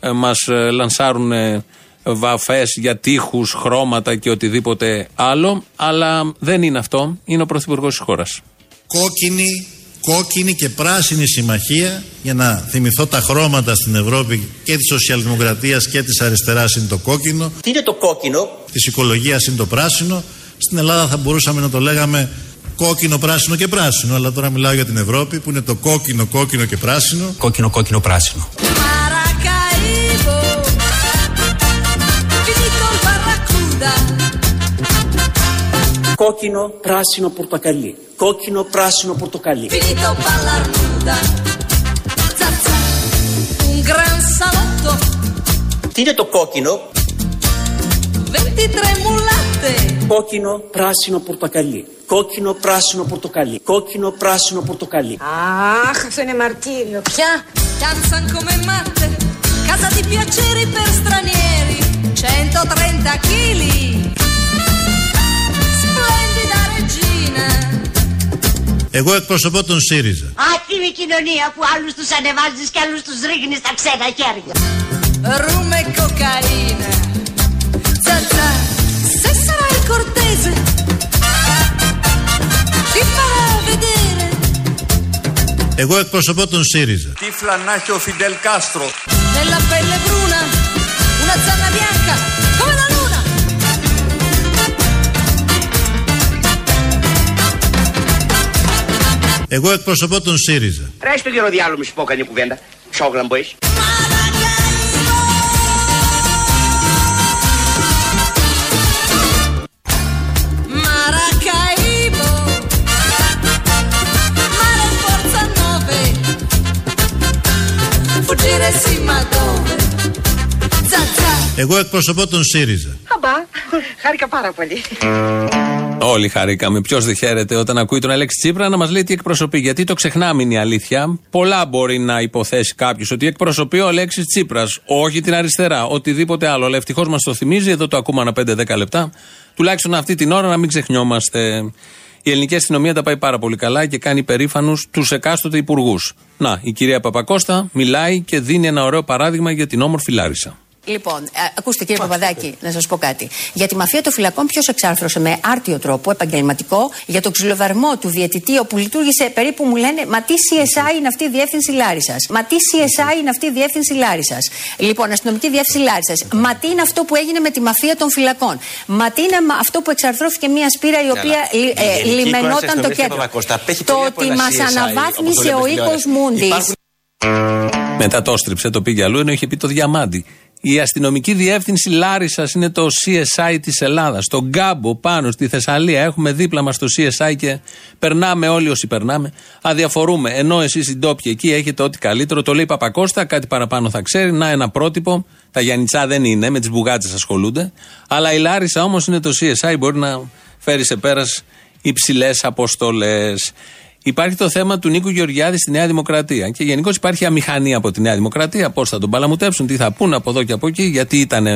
ε, μας ε, λανσάρουν ε, βαφές για τείχους, χρώματα και οτιδήποτε άλλο. Αλλά δεν είναι αυτό. Είναι ο Πρωθυπουργός της χώρας. Κόκκινη κόκκινη και πράσινη συμμαχία για να θυμηθώ τα χρώματα στην Ευρώπη και της σοσιαλδημοκρατίας και της αριστεράς είναι το κόκκινο. Τι είναι το κόκκινο; Της οικολογίας είναι το πράσινο. Στην Ελλάδα θα μπορούσαμε να το λέγαμε κόκκινο, πράσινο και πράσινο. Αλλά τώρα μιλάω για την Ευρώπη που είναι το κόκκινο, κόκκινο και πράσινο. Κόκκινο, κόκκινο, πράσινο. Κόκκινο, πράσινο, πορτοκαλί. Κόκκινο, πράσινο, πορτοκαλί. Τι είναι το κόκκινο; Κόκκινο, πράσινο, πορτοκαλί. Κόκκινο, πράσινο, πορτοκαλί. Κόκκινο, πράσινο, πορτοκαλί. Αχ, αυτό είναι μαρτύριο. Ποια; Danzan come matte, casa di piaceri per stranieri, 130 kg. Εγώ εκπροσωπώ τον ΣΥΡΙΖΑ. Άτιμη κοινωνία που άλλους τους ανεβάζεις και άλλους τους ρίχνεις στα ξένα χέρια. Rum e cocaina. Zazza, se sarai cortese, ti farò vedere. Εγώ εκπροσωπώ τον ΣΥΡΙΖΑ. Τύφλα να έχει ο Φιντελ Κάστρο. Nella pelle bruna, una zanna Εγώ εκπροσωπώ τον ΣΥΡΙΖΑ. Ρε στο γεροδιάλο μου σου πω κανένα κουβέντα. Ψόγλαμπο είσαι. Maracaibo, mare forza 9, fuggire sì ma dove? Zazza, Εγώ εκπροσωπώ τον ΣΥΡΙΖΑ. Αμπά, χάρηκα πάρα πολύ. Όλοι χαρήκαμε. Ποιος δεν χαίρεται όταν ακούει τον Αλέξη Τσίπρα να μας λέει τι εκπροσωπεί. Γιατί το ξεχνάμε είναι η αλήθεια. Πολλά μπορεί να υποθέσει κάποιος ότι εκπροσωπεί ο Αλέξης Τσίπρας. Όχι την αριστερά. Οτιδήποτε άλλο. Αλλά ευτυχώς μας το θυμίζει. Εδώ το ακούμε ένα 5-10 λεπτά. Τουλάχιστον αυτή την ώρα να μην ξεχνιόμαστε. Η ελληνική αστυνομία τα πάει πάρα πολύ καλά και κάνει περήφανους τους εκάστοτε υπουργούς. Να, η κυρία Παπακώστα μιλάει και δίνει ένα ωραίο παράδειγμα για την όμορφη Λάρισα. Λοιπόν, ε, ακούστε κύριε Παπαδάκη, να σας πω κάτι. Για τη μαφία των φυλακών, ποιος εξάρθρωσε με άρτιο τρόπο, επαγγελματικό, για τον ξυλοβαρμό του διαιτητή, όπου λειτουργήσε περίπου μου λένε Μα τι CSI είναι αυτή η διεύθυνση Λάρισας. Μα τι CSI είναι αυτή η διεύθυνση Λάρισας. Λοιπόν, αστυνομική διεύθυνση Λάρισας. Μα τι είναι αυτό που έγινε με τη μαφία των φυλακών. Μα τι είναι μα- αυτό που εξαρθρώθηκε μια σπήρα η οποία λι- ε, Γενική λιμενόταν εικόνα το της κέντρο. Παπακώστα. Απέχει Το πολύ από ότι ένα μα CSI, όπως το αναβάθμισε λέμε ο στη οίκος τηλεόραση. Μούντις. Υπάρχουν- Μετά το στρίψε, το πήγε αλλού, ενώ είχε πει το διαμάντι. Η αστυνομική διεύθυνση Λάρισας είναι το CSI της Ελλάδας. Στον Γκάμπο, πάνω στη Θεσσαλία, έχουμε δίπλα μας το CSI και περνάμε όλοι όσοι περνάμε. Αδιαφορούμε. Ενώ εσείς οι ντόπιοι εκεί έχετε ό,τι καλύτερο. Το λέει η Παπακώστα, κάτι παραπάνω θα ξέρει. Να ένα πρότυπο. Τα Γιάννητσά δεν είναι, με τις μπουγάτσες ασχολούνται. Αλλά η Λάρισα όμως είναι το CSI, μπορεί να φέρει σε πέρας υψηλές αποστολές. Υπάρχει το θέμα του Νίκου Γεωργιάδη στη Νέα Δημοκρατία. Και γενικώς υπάρχει αμηχανία από τη Νέα Δημοκρατία. Πώς θα τον παλαμουτέψουν, τι θα πούνε από εδώ και από εκεί, γιατί ήταν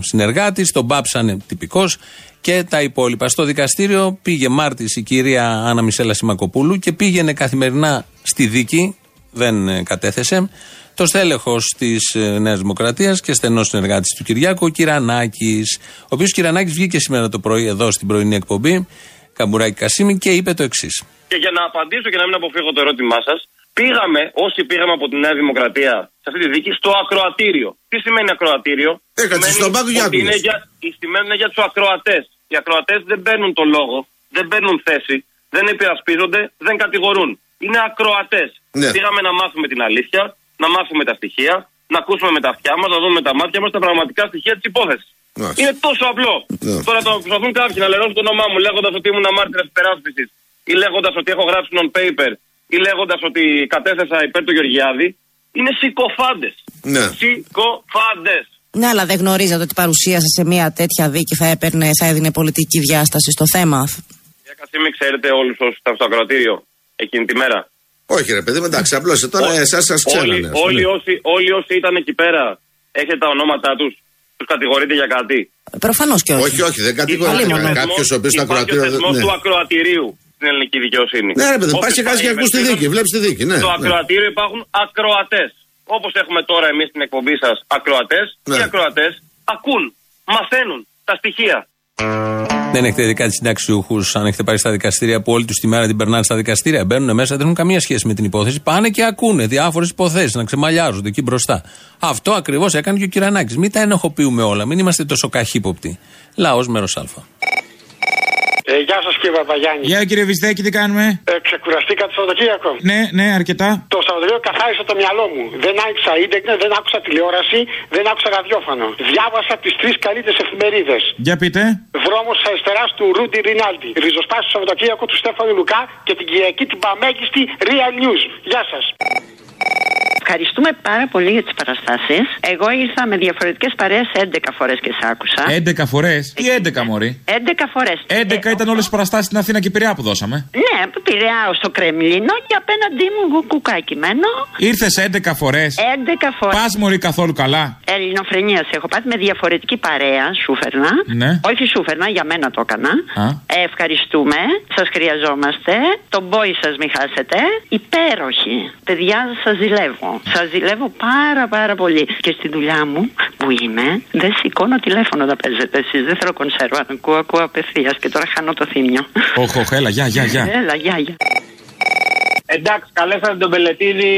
συνεργάτης, τον πάψανε τυπικός και τα υπόλοιπα. Στο δικαστήριο πήγε Μάρτης η κυρία Άννα Μισέλα Σιμακοπούλου και πήγαινε καθημερινά στη δίκη, δεν ε, κατέθεσε, το στέλεχος της Νέας Δημοκρατίας και στενός συνεργάτης του Κυριάκου, ο Κυρανάκης. Ο οποίος Κυρανάκης βγήκε σήμερα το πρωί εδώ στην πρωινή εκπομπή, Καμπουράκη Κασίμη, και είπε το εξής. Και για να απαντήσω και να μην αποφύγω το ερώτημά σας, Πήγαμε, όσοι πήγαμε από τη Νέα Δημοκρατία σε αυτή τη δίκη, στο ακροατήριο. Τι σημαίνει ακροατήριο, Έκατσε Σημαίνει στον πάγκο για ότι είναι άκουγες. για, σημαίνει είναι για τους ακροατές. Οι ακροατές δεν παίρνουν το λόγο, δεν παίρνουν θέση, δεν υπερασπίζονται, δεν κατηγορούν. Είναι ακροατές. Ναι. Πήγαμε να μάθουμε την αλήθεια, να μάθουμε τα στοιχεία, να ακούσουμε με τα αυτιά μας, να δούμε με τα μάτια μας τα πραγματικά στοιχεία της υπόθεσης. Μάλιστα. Είναι τόσο απλό. Ναι. Τώρα το προσπαθούν κάποιοι να λερώσουν το όνομά μου λέγοντας ότι ήμουν μάρτυρα υπεράσπιση ή λέγοντας ότι έχω γράψει non-paper ή λέγοντας ότι κατέθεσα υπέρ του Γεωργιάδη. Είναι συκοφάντες. Ναι. Συκοφάντες. Ναι, αλλά δεν γνωρίζατε ότι η παρουσία σας σε μια τέτοια δίκη θα, έπαιρνε, θα έδινε πολιτική διάσταση στο θέμα. Για Κασίμη, ξέρετε όλους όσους ήταν στο ακροατήριο εκείνη τη μέρα; Όχι, ρε παιδί, μου, εντάξει, απλώς τώρα Ό- εσάς σας όλοι, ξέρανε. ας πούμε. όλοι, όσοι, όλοι όσοι ήταν εκεί πέρα, έχετε τα ονόματά τους, τους κατηγορείτε για κάτι. Προφανώς και όχι. Όχι, όχι, δεν κατηγορείται Αλλήμον, ναι. κάποιος ο οποίος στο Υπάρχει ο ακροατήριο. θεσμός ναι. του ακροατηρίου στην ελληνική δικαιοσύνη. Ναι, ρε παιδί, Όποιος πα και κάνει πάει και ακού τη ευαισθητός, δίκη. Βλέπεις τη δίκη, ναι. Στο ναι. ακροατήριο υπάρχουν ακροατές. Όπως έχουμε τώρα εμείς στην εκπομπή σας ακροατές, Ναι. οι ακροατές ακούν, μαθαίνουν τα στοιχεία. Δεν έχετε δει κάτι συνταξιούχους, αν έχετε πάει στα δικαστήρια, που όλη τους τη μέρα την περνάνε στα δικαστήρια. Μπαίνουν μέσα, δεν έχουν καμία σχέση με την υπόθεση. Πάνε και ακούνε διάφορες υποθέσεις, να ξεμαλιάζονται εκεί μπροστά. Αυτό ακριβώς έκανε και ο Κυρανάκης. Μην τα ενοχοποιούμε όλα, μην είμαστε τόσο καχύποπτοι. Λαός μέρος Α. Ε, γεια σας κύριε Παπαγιάννη. Γεια κύριε Βυστέκη, τι κάνουμε; Ε, ξεκουραστήκατε το Σαββατοκύριακο. Ναι, ναι, αρκετά. Το Σαββατοκύριακο καθάρισα το μυαλό μου. Δεν άκουσα ίντερνετ, δεν άκουσα τηλεόραση, δεν άκουσα ραδιόφωνο. Διάβασα τις τρεις καλύτερες εφημερίδες. Για πείτε. Δρόμος αριστερά του Ρούντι Ρινάλντι. Ριζοσπάση του Σαββατοκύριακο του Στέφανου Λουκά και την Κυριακή την παμέγιστη Real News. Γεια σας. Ευχαριστούμε πάρα πολύ για τις παραστάσεις. Εγώ ήρθα με διαφορετικές παρέες 11 φορές και σ' άκουσα. 11 φορές; Τι 11 μωρή; 11 φορές. 11 ήταν όλες τις παραστάσεις στην Αθήνα και Πειραιά που δώσαμε. Ναι, από Πειραιά στο Κρεμλίνο και απέναντί μου κουκουκάκι μένο. Ήρθες 11 φορές; 11 φορές. Πας μωρή καθόλου καλά; Ελληνοφρενίας έχω πάει με διαφορετική παρέα, σούφερνα. Ναι. Όχι σούφερνα, για μένα το έκανα. Α. Ε, ευχαριστούμε. Σας χρειαζόμαστε. Τον μπόι σας μην χάσετε. Υπέροχοι. Παιδιά, σας ζηλεύω. Σας ζηλεύω πάρα πάρα πολύ. Και στη δουλειά μου που είμαι, δεν σηκώνω τηλέφωνο να παίζετε εσείς. Δεν θέλω κονσέρβα. Ακούω, ακούω απευθείας και τώρα χάνω το θύμιο. Όχι, όχι, έλα, γεια, γεια, γεια. Έλα, γεια, γεια. Εντάξει, καλέσατε τον Πελετίδη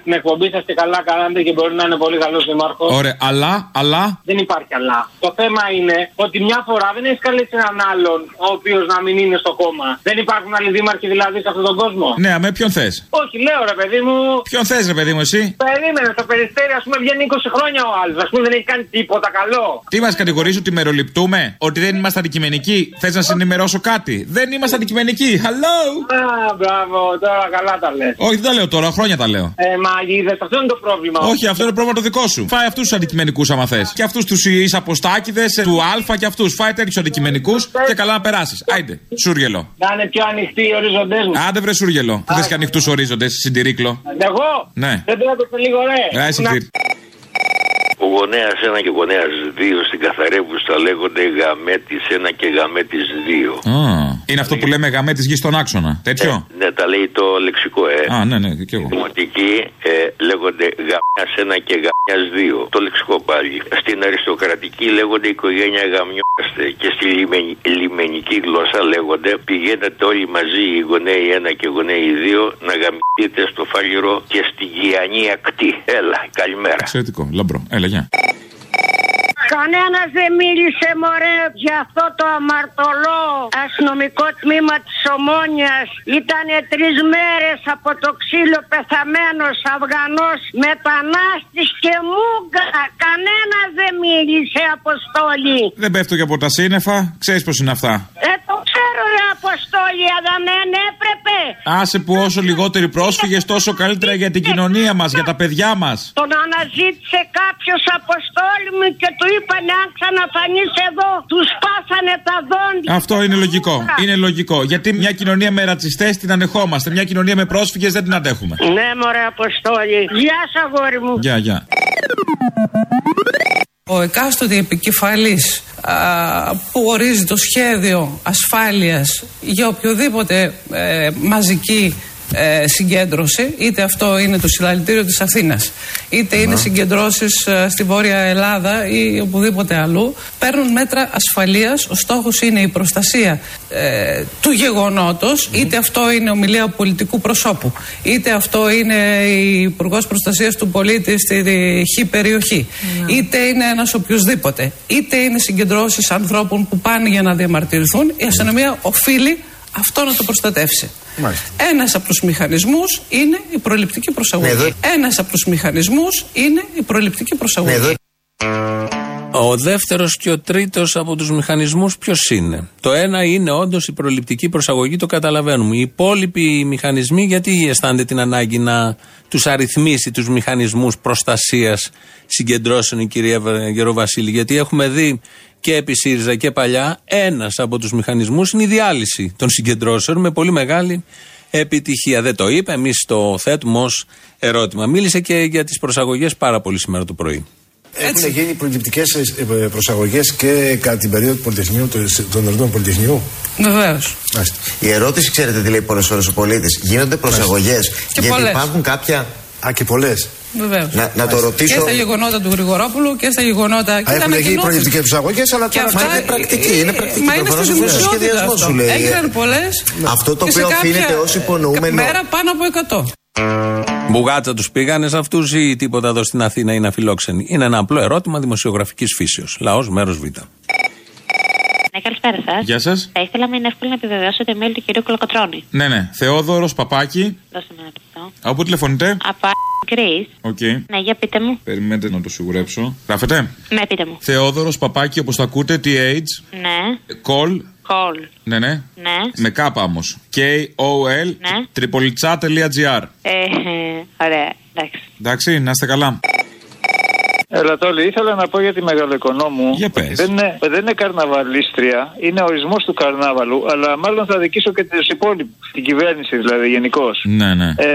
στην εκπομπή σας και καλά κάνατε και μπορεί να είναι πολύ καλός δημάρχο. Ωραία, αλλά, αλλά. Δεν υπάρχει αλλά. Το θέμα είναι ότι μια φορά δεν έχεις καλέσει έναν άλλον ο οποίος να μην είναι στο κόμμα. Δεν υπάρχουν άλλοι δήμαρχοι δηλαδή σε αυτόν τον κόσμο. Ναι, με ποιον θες; Όχι, λέω ρε παιδί μου. Ποιον θες, ρε παιδί μου, εσύ; Περίμενε, στο περιστέρι ας πούμε βγαίνει 20 χρόνια ο άλλος. Α πούμε δεν έχει κάνει τίποτα καλό. Τι μας κατηγορείς ότι μεροληπτούμε, ότι δεν είμαστε αντικειμενικοί; Θες να σε ενημερώσω κάτι; Δεν είμαστε αντικειμενικοί. Hello! Α, μπράβο, τώρα καλά τα λες. Όχι, δεν τα λέω τώρα, χρόνια τα λέω. Ε, μα είδες, αυτό είναι το πρόβλημα. Όχι, αυτό είναι πρόβλημα το δικό σου. Φάει αυτούς τους αντικειμενικούς άμα θες. Και αυτούς τους εισαποστάκιδε, του Α και αυτούς. Φάει τέτοιους αντικειμενικούς και καλά να περάσεις. Άιντε, σούργελο. Να είναι πιο ανοιχτοί οι οριζοντές μου. Άντε βρε σούργελο. Που θες και ανοιχτούς ορίζοντε, συντηρήκλο. Εγώ Ναι. δεν τρέπεσαι λίγο ρε. Ε, εσύ, Να- Κύρ. Ο γονέας 1 και γονέας 2 στην καθαρέβουστα λέγονται γαμέτης 1 και γαμέτης 2. Α, είναι αυτό που λέμε γαμέ τη γης στον άξονα. Τέτοιο; Ναι, τα λέει το λεξικό, ε. Α, ναι, ναι, και εγώ. Δημοτικοί ε, λέγονται γαμιάς 1 και γαμιάς 2. Το λεξικό πάλι. Στην αριστοκρατική λέγονται οικογένεια γαμιώστε. Και στη λιμενι- λιμενική γλώσσα λέγονται πηγαίνετε όλοι μαζί οι γονέοι 1 και γονέοι 2 να γαμηθείτε στο φάλιρο και στη γυανή ακτή. Έλα, καλημέρα. Εξαιρετικό, λαμπρό. Έλα, γεια. Κανένας δεν μίλησε μωρέ για αυτό το αμαρτωλό αστυνομικό τμήμα της Ομόνιας. Ήτανε τρεις μέρες από το ξύλο πεθαμένος Αφγανός μετανάστης και μούγκα. Κανένας δεν μίλησε Αποστόλη. Δεν πέφτω και από τα σύννεφα, ξέρεις πώς είναι αυτά. Ε, το ξέρω ρε Αποστόλη, αλλά δεν έπρεπε. Άσε που όσο λιγότεροι πρόσφυγες, τόσο καλύτερα για την κοινωνία μας, για τα παιδιά μας. Τον αναζήτησε κάποιος Αποστόλη μου και του είπανε αν ξαναφανείς εδώ, τους σπάσανε τα δόντια. Αυτό είναι λογικό. Είναι λογικό. Γιατί μια κοινωνία με ρατσιστές την ανεχόμαστε. Μια κοινωνία με πρόσφυγες δεν την αντέχουμε. Ναι, μωρέ Αποστόλη. Γεια σου, αγόρι μου. Γεια, γεια. Ο εκάστοτε επικεφαλής α, που ορίζει το σχέδιο ασφάλειας για οποιοδήποτε ε, μαζική ε, συγκέντρωση, είτε αυτό είναι το συλλαλητήριο της Αθήνας, είτε είναι συγκεντρώσεις ε, στη Βόρεια Ελλάδα ή οπουδήποτε αλλού, παίρνουν μέτρα ασφαλείας. Ο στόχος είναι η προστασία ε, του γεγονότος, είτε αυτό είναι ομιλία πολιτικού προσώπου, είτε αυτό είναι η Υπουργός Προστασίας του Πολίτη στη χ περιοχή, είτε είναι ένας οποιοδήποτε, είτε είναι συγκεντρώσεις ανθρώπων που πάνε για να διαμαρτυρηθούν, η αστυνομία οφείλει αυτό να το προστατεύσει. Ένας από τους μηχανισμούς είναι η προληπτική προσαγωγή. Ναι, εδώ- Ένας από τους μηχανισμούς είναι η προληπτική προσαγωγή. Ο δεύτερος και ο τρίτος από τους μηχανισμούς ποιος είναι; Το ένα είναι όντως η προληπτική προσαγωγή, το καταλαβαίνουμε. Οι υπόλοιποι μηχανισμοί, γιατί αισθάνεται την ανάγκη να τους αριθμίσει τους μηχανισμούς προστασίας συγκεντρώσεων η κυρία Βε- Γεροβασίλη; Γιατί έχουμε δει και επί ΣΥΡΙΖΑ και παλιά ένας από τους μηχανισμούς είναι η διάλυση των συγκεντρώσεων με πολύ μεγάλη επιτυχία. Δεν το είπε, εμείς το θέτουμε ως ερώτημα. Μίλησε και για τις προσαγωγές πάρα πολύ σήμερα το πρωί. Έχουν γίνει προληπτικές προσαγωγές και κατά την περίοδο του Πολυτεχνείου, του- των εορτών Πολυτεχνείου; Βεβαίως. Η ερώτηση, ξέρετε τι λέει πολλές φορέ ο πολίτης. Γίνονται προσαγωγές Και γιατί πολλές. υπάρχουν κάποια. Α, και πολλές. Βεβαίως. Να- να το ρωτήσω- Και στα γεγονότα του Γρηγορόπουλου και στα γεγονότα. και τα έχουν γίνει ανακοινώσεις. προληπτικέ προσαγωγέ, αλλά Και τώρα αυτά, μα είναι πρακτική. Είναι πρακτική. Μα είναι στη Προφανώς αυτό είναι στο δημοσιότητα σχεδιασμός αυτό. σου λέει. Έγιναν πολλές. Αυτό το οποίο οφείλεται ως υπονοούμενο. Μέρα πάνω από 100. Μπουγάτσα τους πήγανε σε αυτούς ή τίποτα εδώ στην Αθήνα είναι αφιλόξενοι; Είναι ένα απλό ερώτημα δημοσιογραφικής φύσεως. Λαός μέρος Β. Ναι, καλησπέρα σας. Γεια σας. Θα ήθελα με είναι εύκολο να επιβεβαιώσω το email του κυρίου Κολοκοτρώνη. Ναι, ναι. Θεόδωρος Παπάκη. Δώστε με ένα λεπτό. Από πού τηλεφωνείτε; Από Γκρι. Οκ. Ναι, για πείτε μου. Περιμένετε να το σιγουρέψω. Γράφετε; Ναι, πείτε μου. Θεόδωρος Παπάκη, όπως το ακούτε, TH. Ναι. Call. Call. Ναι, ναι. Ναι. Με κάπα όμω. K-O-L. Ναι. Τριπολιτσά.gr. Ε, ωραία, εντάξει. Εντάξει, να είστε καλά. Έλα, Τόλι, ήθελα να πω για τη μεγαλοοικονόμου. Για πες. Δεν είναι, δεν είναι καρναβαλίστρια, είναι ορισμός του καρνάβαλου, αλλά μάλλον θα δικήσω και τους υπόλοιπους. Την κυβέρνηση δηλαδή γενικώ. Ναι, ναι. Ε,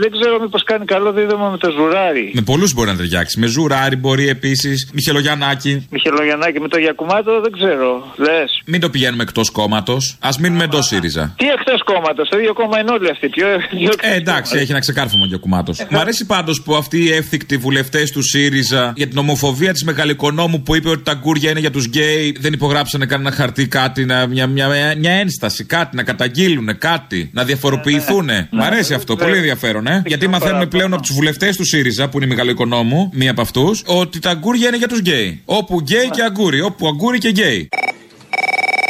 δεν ξέρω μήπως κάνει καλό δίδυμο με το ζουράρι. Με πολλούς μπορεί να ταιριάξει. Με ζουράρι μπορεί επίσης. Μιχελογιαννάκη. Μιχελογιαννάκη με το Γιακουμάτο δεν ξέρω. Λες. Μην το πηγαίνουμε εκτός κόμματος. Ας μείνουμε εντός ΣΥΡΙΖΑ. Τι εκτός κόμματος, το ίδιο κόμμα είναι όλοι αυτοί. Ποιο, ποιο Ε, εντάξει, έχει ένα ξεκάρφωμα για κουμάτο. Μ' αρέσει πάντως που αυτοί οι εύθικτοι βουλευτές του ΣΥΡΙΖΑ για την ομοφοβία της Μεγαλοοικονόμου που είπε ότι τα αγγούρια είναι για τους γκέι δεν υπογράψανε κανένα χαρτί, κάτι, να, μια, μια, μια ένσταση, κάτι, να καταγγείλουν, κάτι, να διαφοροποιηθούν. Μ' αρέσει αυτό, πολύ ενδιαφέρον, ε. Γιατί μαθαίνουμε πλέον από τους βουλευτές του ΣΥΡΙΖΑ, που είναι η Μεγαλοοικονόμου, μία από αυτούς, ότι τα αγγούρια είναι για τους γκέι. Όπου γκέι και αγγούρι, όπου αγγούρι και γκέι.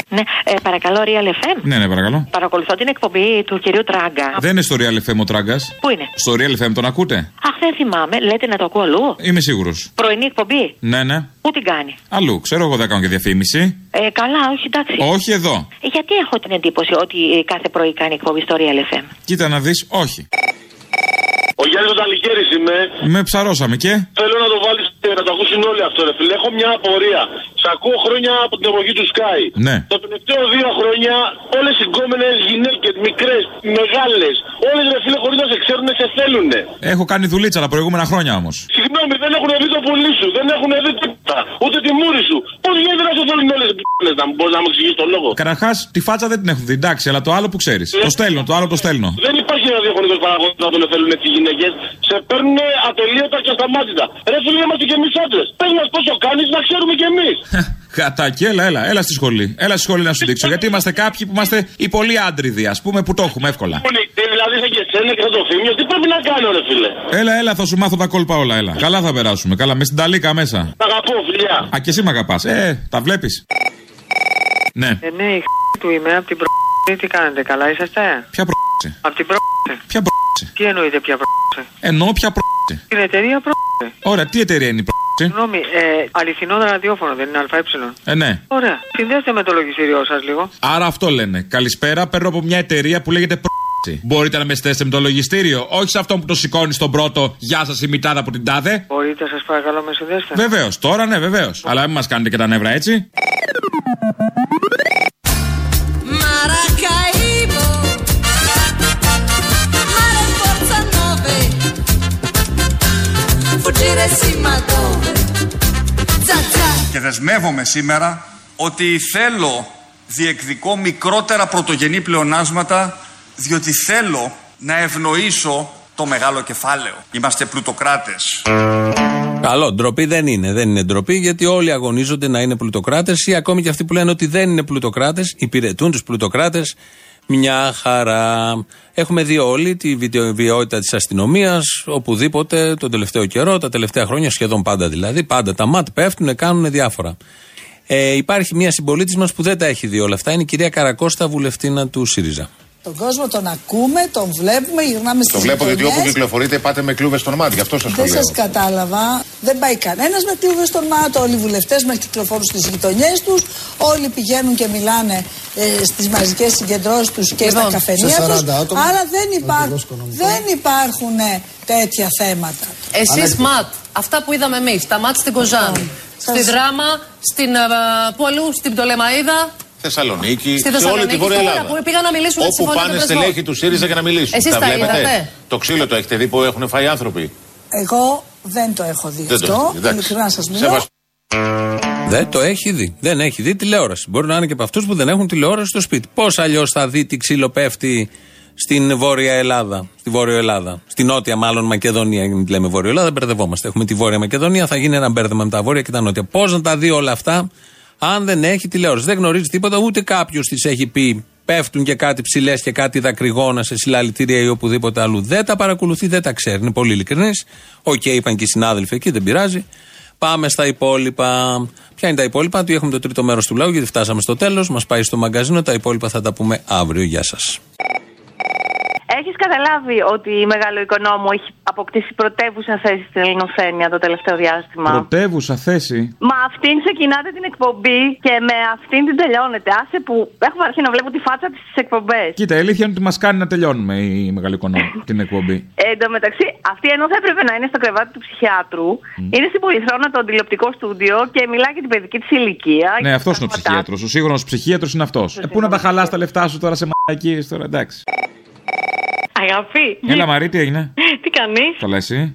Ναι, ε, παρακαλώ, Real FM. Ναι, ναι, παρακαλώ. Παρακολουθώ την εκπομπή του κυρίου Τράγκα. Δεν είναι στο Real FM ο Τράγκας. Πού είναι; Στο Real FM τον ακούτε; Αχ, δεν θυμάμαι. Λέτε να το ακούω αλλού; Είμαι σίγουρος. Πρωινή εκπομπή; Ναι, ναι. Πού την κάνει; Αλλού. Ξέρω εγώ δεν κάνω και διαφήμιση. Ε, καλά, όχι, εντάξει. Όχι εδώ. Ε, γιατί έχω την εντύπωση ότι ε, κάθε πρωί κάνει εκπομπή στο Real FM. Κοίτα να δεις, όχι. Ο Γιάννης ο Ταλικέρη είμαι. Με ψαρώσαμε και; Θέλω να το βάλεις να το ακούσουν όλοι αυτό, ρε φίλε. Έχω μια απορία. Σ' ακούω χρόνια από την εποχή του Sky. Ναι. Τα τελευταία δύο χρόνια όλες οι γκόμενες γυναίκες, μικρές, μεγάλες, όλες ρε φίλε χωρίς να σε ξέρουν, σε θέλουν. Έχω κάνει δουλίτσα τα προηγούμενα χρόνια όμως. Συγγνώμη, δεν έχουν δει το πουλί σου, δεν έχουν δει τίποτα. Ούτε τη μούρη σου. Πώς γίνεται να σε θέλουν όλες οι p***λες, να μπορείς να μου εξηγήσει τον λόγο; Καταρχάς, τη φάτσα δεν την έχω δει, εντάξει, αλλά το άλλο που ξέρεις. Το στέλνω, το άλλο το στέλνω. Δεν υπάρχει ένα διαχρονικό παραγωγός να τον θέλουν έτσι οι γυναίκες. Σε παίρνουν ατελείωτα και ασταμάτητα. Ρε φίλε, είμαστε και εμείς άντρες. Πες μας πόσο κάνεις να ξέρουμε κι εμείς. Κατάκι, έλα, έλα, έλα στη σχολή. Έλα στη σχολή να σου δείξω. Γιατί είμαστε κάποιοι που είμαστε οι πολύ άντριδοι, ας πούμε, που το έχουμε εύκολα. Δηλαδή σαν και εσένα και σαν το φίμιο, τι πρέπει να κάνω, ρε φίλε; Έλα, έλα, θα σου μάθω τα κόλπα όλα, έλα. Καλά θα περάσουμε. Καλά, με στην ταλίκα μέσα. Τα αγαπώ, φιλιά. Α, και εσύ με αγαπάς. Ε, τα βλέπεις. Ναι. Ε, ναι, η του είμαι από την προ... Τι κάνετε, καλά είσαστε; Ποια προ. Από την προ... Ποια προ. Τι εννοείται πια προ... Εννοώ ποια προ. Την εταιρεία προ... Ωραία, τι εταιρεία είναι η προ. Συγγνώμη, ε, αληθινό ραδιόφωνο δεν είναι ΑΕ. Ε, ναι. Ωραία. Συνδέστε με το λογιστήριό σας λίγο. Άρα αυτό λένε. Καλησπέρα, παίρνω από μια εταιρεία που λέγεται προ. Μπορείτε να με στέσετε με το λογιστήριο, όχι σε αυτό που το σηκώνεις στον πρώτο. Γεια σας, η μητάδα από την τάδε. Μπορείτε, σας παρακαλώ, με συνδέστε. Βεβαίως, τώρα ναι, βεβαίως. Αλλά μην μας κάνετε και τα νεύρα έτσι. Και δεσμεύομαι σήμερα ότι θέλω, διεκδικώ μικρότερα πρωτογενή πλεονάσματα, διότι θέλω να ευνοήσω το μεγάλο κεφάλαιο. Είμαστε πλουτοκράτες. Καλό, ντροπή δεν είναι. Δεν είναι ντροπή γιατί όλοι αγωνίζονται να είναι πλουτοκράτες ή ακόμη και αυτοί που λένε ότι δεν είναι πλουτοκράτες, υπηρετούν τους πλουτοκράτες. Μια χαρά. Έχουμε δει όλοι τη βιτεο- βιαιότητα της αστυνομίας οπουδήποτε τον τελευταίο καιρό, τα τελευταία χρόνια, σχεδόν πάντα δηλαδή. Πάντα τα ματ πέφτουν, κάνουν διάφορα. Ε, υπάρχει μια συμπολίτης μας που δεν τα έχει δει όλα αυτά. Είναι η κυρία Καρακώστα, βουλευτήνα του ΣΥΡΙΖΑ. Τον κόσμο τον ακούμε, τον βλέπουμε, γυρνάμε στις Το βλέπω γιατί γειτονιές. όπου κυκλοφορείτε πάτε με κλούβες στον μάτι. Γι' αυτό σας το Δεν λέω. σας κατάλαβα. Δεν πάει κανένας με κλούβες στον μάτο. Όλοι οι βουλευτές μας κυκλοφορούν στις γειτονιές τους. Όλοι πηγαίνουν και μιλάνε ε, στις μαζικές συγκεντρώσεις τους και στα Λοιπόν, καφενεία σε 40 του. άτομα. Άρα δεν, υπάρχουν δεν υπάρχουν ε, τέτοια θέματα. Εσείς ματ, αυτά που είδαμε εμείς, τα ματ στην Κοζάνη, στη Δράμα, στην. ε, πού αλλού, στην Πτολεμαίδα. Θεσσαλονίκη, Στη σε όλη Θεσσαλονίκη, τη Βόρεια τώρα Ελλάδα. που πήγαν να μιλήσουν για τη Όπου συμφωνία πάνε των πρεσβών. στελέχη του ΣΥΡΙΖΑ για να μιλήσουν. Εσείς τα είδατε; Το ξύλο το έχετε δει που έχουν φάει άνθρωποι; Εγώ δεν το έχω δει Δεν το αυτό. έχετε δει, εντάξει. Ειλικρινά σας μιλώ. Σεβαστό. Δεν το έχει δει. Δεν έχει δει τηλεόραση. Μπορεί να είναι και από αυτούς που δεν έχουν τηλεόραση στο σπίτι. Πώς αλλιώς θα δει τι ξύλο πέφτει στην Βόρεια Ελλάδα. Στη Βόρεια Ελλάδα; Στη Νότια, μάλλον Μακεδονία. Μην τη λέμε Βόρεια Ελλάδα, μπερδευόμαστε. Έχουμε τη Βόρεια Μακεδονία, θα γίνει ένα μπέρδεμα με τα Βόρεια και τα Νότια. Πώς να τα δει όλα αυτά, αν δεν έχει τηλεόραση. Δεν γνωρίζει τίποτα, ούτε κάποιος της έχει πει. Πέφτουν και κάτι ψιλές και κάτι δακρυγόνα σε συλλαλητήρια ή οπουδήποτε αλλού. Δεν τα παρακολουθεί, δεν τα ξέρει. Είναι πολύ ειλικρινής. Οκ, είπαν και οι συνάδελφοι εκεί, δεν πειράζει. Πάμε στα υπόλοιπα. Ποια είναι τα υπόλοιπα, ότι έχουμε το τρίτο μέρος του λαού, γιατί φτάσαμε στο τέλος. Μας πάει στο μαγκαζίνο. Τα υπόλοιπα θα τα πούμε αύριο. Γεια σας. Έχεις καταλάβει ότι η Μεγάλο Οικονόμου έχει αποκτήσει πρωτεύουσα θέση στην ελληνοφρένεια το τελευταίο διάστημα; Πρωτεύουσα θέση; Μα αυτήν ξεκινάτε την εκπομπή και με αυτήν την τελειώνετε. Άσε που έχουμε αρχίσει να βλέπω τη φάτσα της στις εκπομπές. Κοίτα, η αλήθεια είναι ότι μας κάνει να τελειώνουμε η μεγάλη οικονόμη την εκπομπή. Ε, Εν τω μεταξύ, αυτή ενώ θα έπρεπε να είναι στο κρεβάτι του ψυχιάτρου, είναι στην Πολυθρόνα το τηλεοπτικό στούντιο και μιλάει για την παιδική της ηλικία. ναι, αυτός είναι ο ψυχίατρο. Ο σύγχρονος ψυχίατρο είναι αυτός. Ε, πού να τα χαλάς τα λεφτά σου τώρα σε μαλακίες τώρα, εντάξει. Αγάπη. Έλα, Μαρή, τι έγινε; Τι κάνεις; Καλά, εσύ;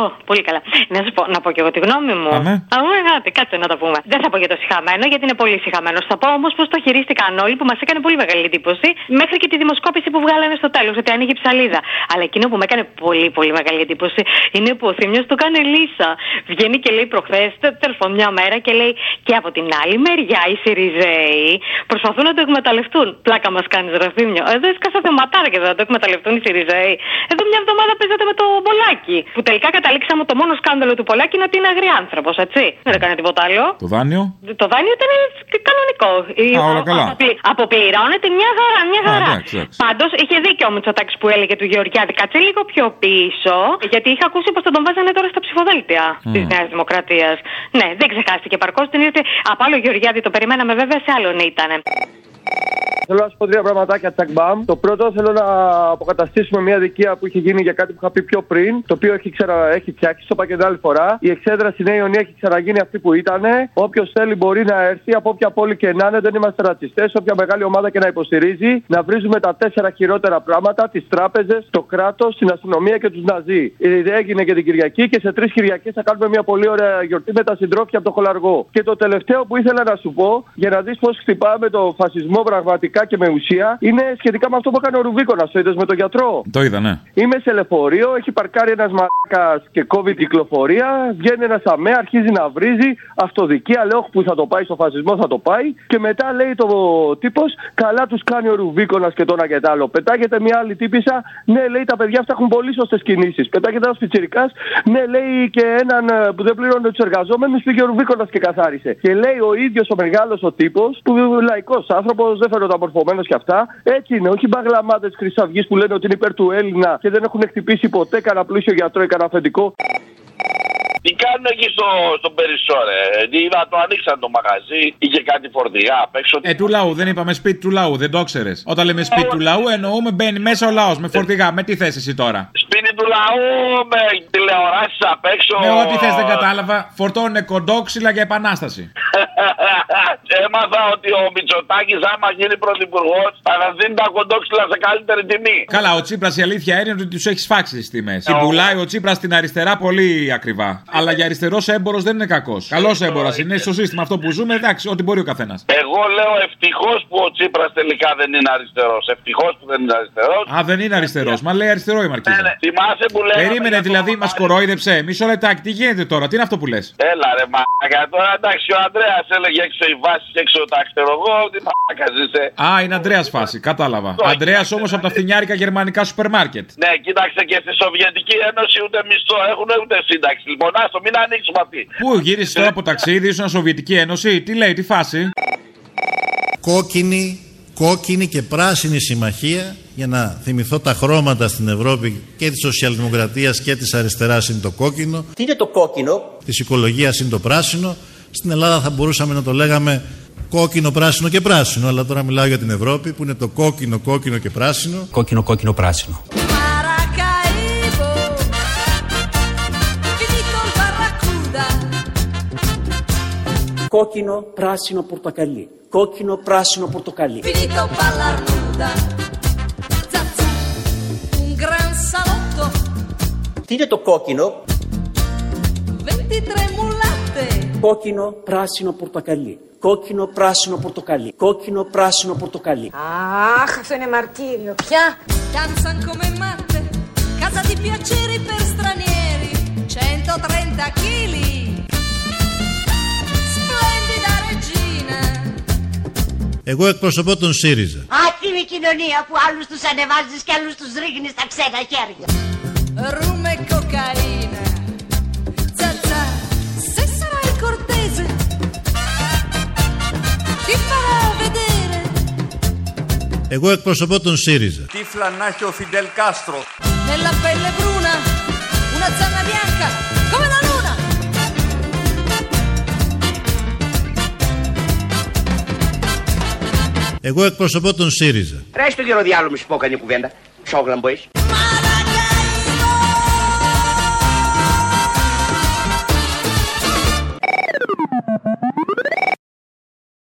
Ω, πολύ καλά. Να σου πω, να πω και εγώ τη γνώμη μου. Αμέ. Αμέ, άντε, κάτσε να τα πούμε. Δεν θα πω για το συχαμένο, γιατί είναι πολύ συχαμένο. Θα πω όμως πώς το χειρίστηκαν όλοι που μας έκανε πολύ μεγάλη εντύπωση. Μέχρι και τη δημοσκόπηση που βγάλανε στο τέλος, ότι ανοίγει ψαλίδα. Αλλά εκείνο που με έκανε πολύ πολύ μεγάλη εντύπωση είναι που ο Θήμιο του κάνει λύσα. Βγαίνει και λέει προχθές, τέλος πάντων μια μέρα και λέει και από την άλλη μεριά οι Σιριζέοι προσπαθούν να το εκμεταλλευτούν. Πλάκα μας κάνεις Ραφίμιο. Εδώ έσκασα θεματάρα και δεν θα το εκμεταλλευτούν οι Σιριζέοι. Εδώ μια εβδομάδα παίζατε με το Πολάκι. Που τελικά καταλήξαμε το μόνο σκάνδαλο του Πολάκι είναι ότι είναι αγριάνθρωπος, έτσι. Δεν έκανε τίποτα άλλο. Το δάνειο; Το δάνειο ήταν κανονικό. Η- Α, όλα καλά. αποπλη- Αποπληρώνεται μια χαρά, μια Α, χαρά. εντάξει, εντάξει. Πάντως είχε δίκιο ο Μητσοτάκης που έλεγε του Γεωργιάδη. Κάτσε λίγο πιο πίσω, γιατί είχα ακούσει πως θα τον βάζανε τώρα στα ψηφοδέλτια Μμ. της Νέας Δημοκρατίας. Ναι, δεν ξεχάστηκε παρκώς. Την είδε από άλλο Γεωργιάδη, το περιμέναμε βέβαια σε άλλον ήταν. Θέλω να σου πω τρία πραγματάκια τσακμπάμ. Το πρώτο θέλω να αποκαταστήσουμε μια δικία που είχε γίνει για κάτι που είχα πει πιο πριν, το οποίο έχει, ξερα... έχει φτιάξει, το είπα και την άλλη φορά. Η εξέδρα στη Νέα Ιωνία έχει ξαναγίνει αυτή που ήταν. Όποιος θέλει μπορεί να έρθει, από όποια πόλη και να είναι, δεν είμαστε ρατσιστές. Όποια μεγάλη ομάδα και να υποστηρίζει, να βρίζουμε τα τέσσερα χειρότερα πράγματα, τις τράπεζες, το κράτος, την αστυνομία και τους Ναζί. Η ιδέα έγινε και την Κυριακή και σε τρεις Κυριακές θα κάνουμε μια πολύ ωραία γιορτή με τα συντρόφια από το χολαργό. Και το τελευταίο που ήθελα να σου πω, για να δεις πώς χτυπάμε το φασισμό πραγματικά και με ουσία, είναι σχετικά με αυτό που έκανε ο Ρουβίκονας. Το είδες με τον γιατρό. Το είδα, ναι. Είμαι σε λεωφορείο, έχει παρκάρει ένας μαλάκας και κόβει την κυκλοφορία. Βγαίνει ένας αμέ, αρχίζει να βρίζει. Αυτοδικία, λέω που θα το πάει στο φασισμό, θα το πάει. Και μετά λέει το τύπος, καλά τους κάνει ο Ρουβίκονας και το ένα και το άλλο. Πετάγεται μια άλλη τύπησα, ναι, λέει τα παιδιά αυτά έχουν πολύ σωστές κινήσεις. Πετάγεται ένας πιτσυρικά, ναι, λέει και έναν ε, που δεν πλήρωνε τους εργαζόμενους, πήγε ο Ρουβίκονας και καθάρισε. Και λέει ο ίδιος ο μεγάλος ο τύπος, που λαϊκός άνθρωπος, δεν φαίνεται αμορφωμένο κι αυτά, έτσι είναι. Όχι μπαγλαμάδε χρυσαυγής που λένε ότι είναι υπέρ του Έλληνα και δεν έχουν χτυπήσει ποτέ κανένα πλούσιο γιατρό ή κανένα αφεντικό. Τι κάνουν εκεί στο, στον Περισσό, ρε; Είδα το ανοίξαν το μαγαζί, είχε κάτι φορτηγά απ' έξω. Ε, του λαού, δεν είπαμε σπίτι του λαού, δεν το ξέρεις. Όταν λέμε σπίτι του λαού, εννοούμε μπαίνει μέσα ο λαός με φορτηγά. Με τι θες εσύ τώρα; Σπίτι του λαού με τηλεοράσεις απ' έξω. Με ό,τι θες δεν κατάλαβα, φορτώνουν κοντόξυλα για επανάσταση. Έμαθα ότι ο Μητσοτάκης Μητσοτάκη, άμα γίνει πρωθυπουργός, θα μας δίνει τα κοντόξυλα σε καλύτερη τιμή. Καλά, ο Τσίπρας η αλήθεια είναι ότι τους έχεις σφάξει τις τιμές. Την πουλάει ο Τσίπρας στην αριστερά πολύ ακριβά. Αλλά για αριστερός έμπορος δεν είναι κακός. Καλός έμπορο είναι στο σύστημα αυτό που ζούμε, εντάξει, ό,τι μπορεί ο καθένας. Εγώ λέω ευτυχώς που ο Τσίπρας τελικά δεν είναι αριστερός. Ευτυχώς που δεν είναι αριστερός. Α, δεν είναι αριστερός. Μα λέει αριστερό η Μαρκίζα. Ναι, ναι. Θυμάσαι που λέγαμε. Περίμενε για το δηλαδή, μας κορόιδεψε. Μισό λεπτάκι, τι γίνεται τώρα, τι είναι αυτό που λες; Έλα ρε μαλάκα, τώρα εντάξει ο Ανδρέας έλεγε έξω η βάση και έξω τα ξέρω εγώ, τι μαλάκας είσαι. Α, είναι Αντρέα φάση, κατάλαβα. Αντρέα όμως από τα φθινιάρικα γερμανικά σούπερ μάρκετ. Ναι, κοίταξε και στη Σοβιετική Ένωση ούτε μισθό έχουν ούτε σύνταξη. Λοιπόν, άστο, μην ανοίξουμε αυτή. Πού γύρισε τώρα από ταξίδι, ήσουν Σοβιετική Ένωση, τι λέει, τι φάση; κόκκινη, κόκκινη και πράσινη συμμαχία για να θυμηθώ τα χρώματα στην Ευρώπη και της σοσιαλδημοκρατίας και της αριστεράς είναι το κόκκινο, Τι είναι το κόκκινο, της οικολογίας είναι το πράσινο. Στην Ελλάδα θα μπορούσαμε να το λέγαμε κόκκινο, πράσινο και πράσινο, αλλά τώρα μιλάω για την Ευρώπη που είναι το κόκκινο, κόκκινο και πράσινο. κόκκινο, κόκκινο, πράσινο. Maracaibo, finito il barracuda, Κόκκινο, πράσινο, πορτοκαλί. Κόκκινο, πράσινο, πορτοκαλί. finito ballar nuda. Zazza, un gran salotto, Τι είναι το κόκκινο, 23 mulatte, κόκκινο, πράσινο, πορτοκαλί. Κόκκινο, πράσινο, πορτοκαλί. Κόκκινο, πράσινο, πορτοκαλί. Αχ, αυτό είναι μαρτύριο. Πια. Danzan come matte, casa di piaceri per stranieri, 130 kg. Splendida regina. Εγώ εκπροσωπώ τον ΣΥΡΙΖΑ. Άτιμη κοινωνία που άλλους τους ανεβάζεις και άλλους τους ρίχνεις στα ξένα χέρια. Rum e Εγώ εκπροσωπώ τον ΣΥΡΙΖΑ. Τύφλα να έχει ο Φιντελ Κάστρο. Nella pelle bruna, una zanna bianca, come la luna. Εγώ εκπροσωπώ τον ΣΥΡΙΖΑ. Ρε στο γεροδιάλο μου σου πω κανένα κουβέντα. Σόγλαμπο είσαι.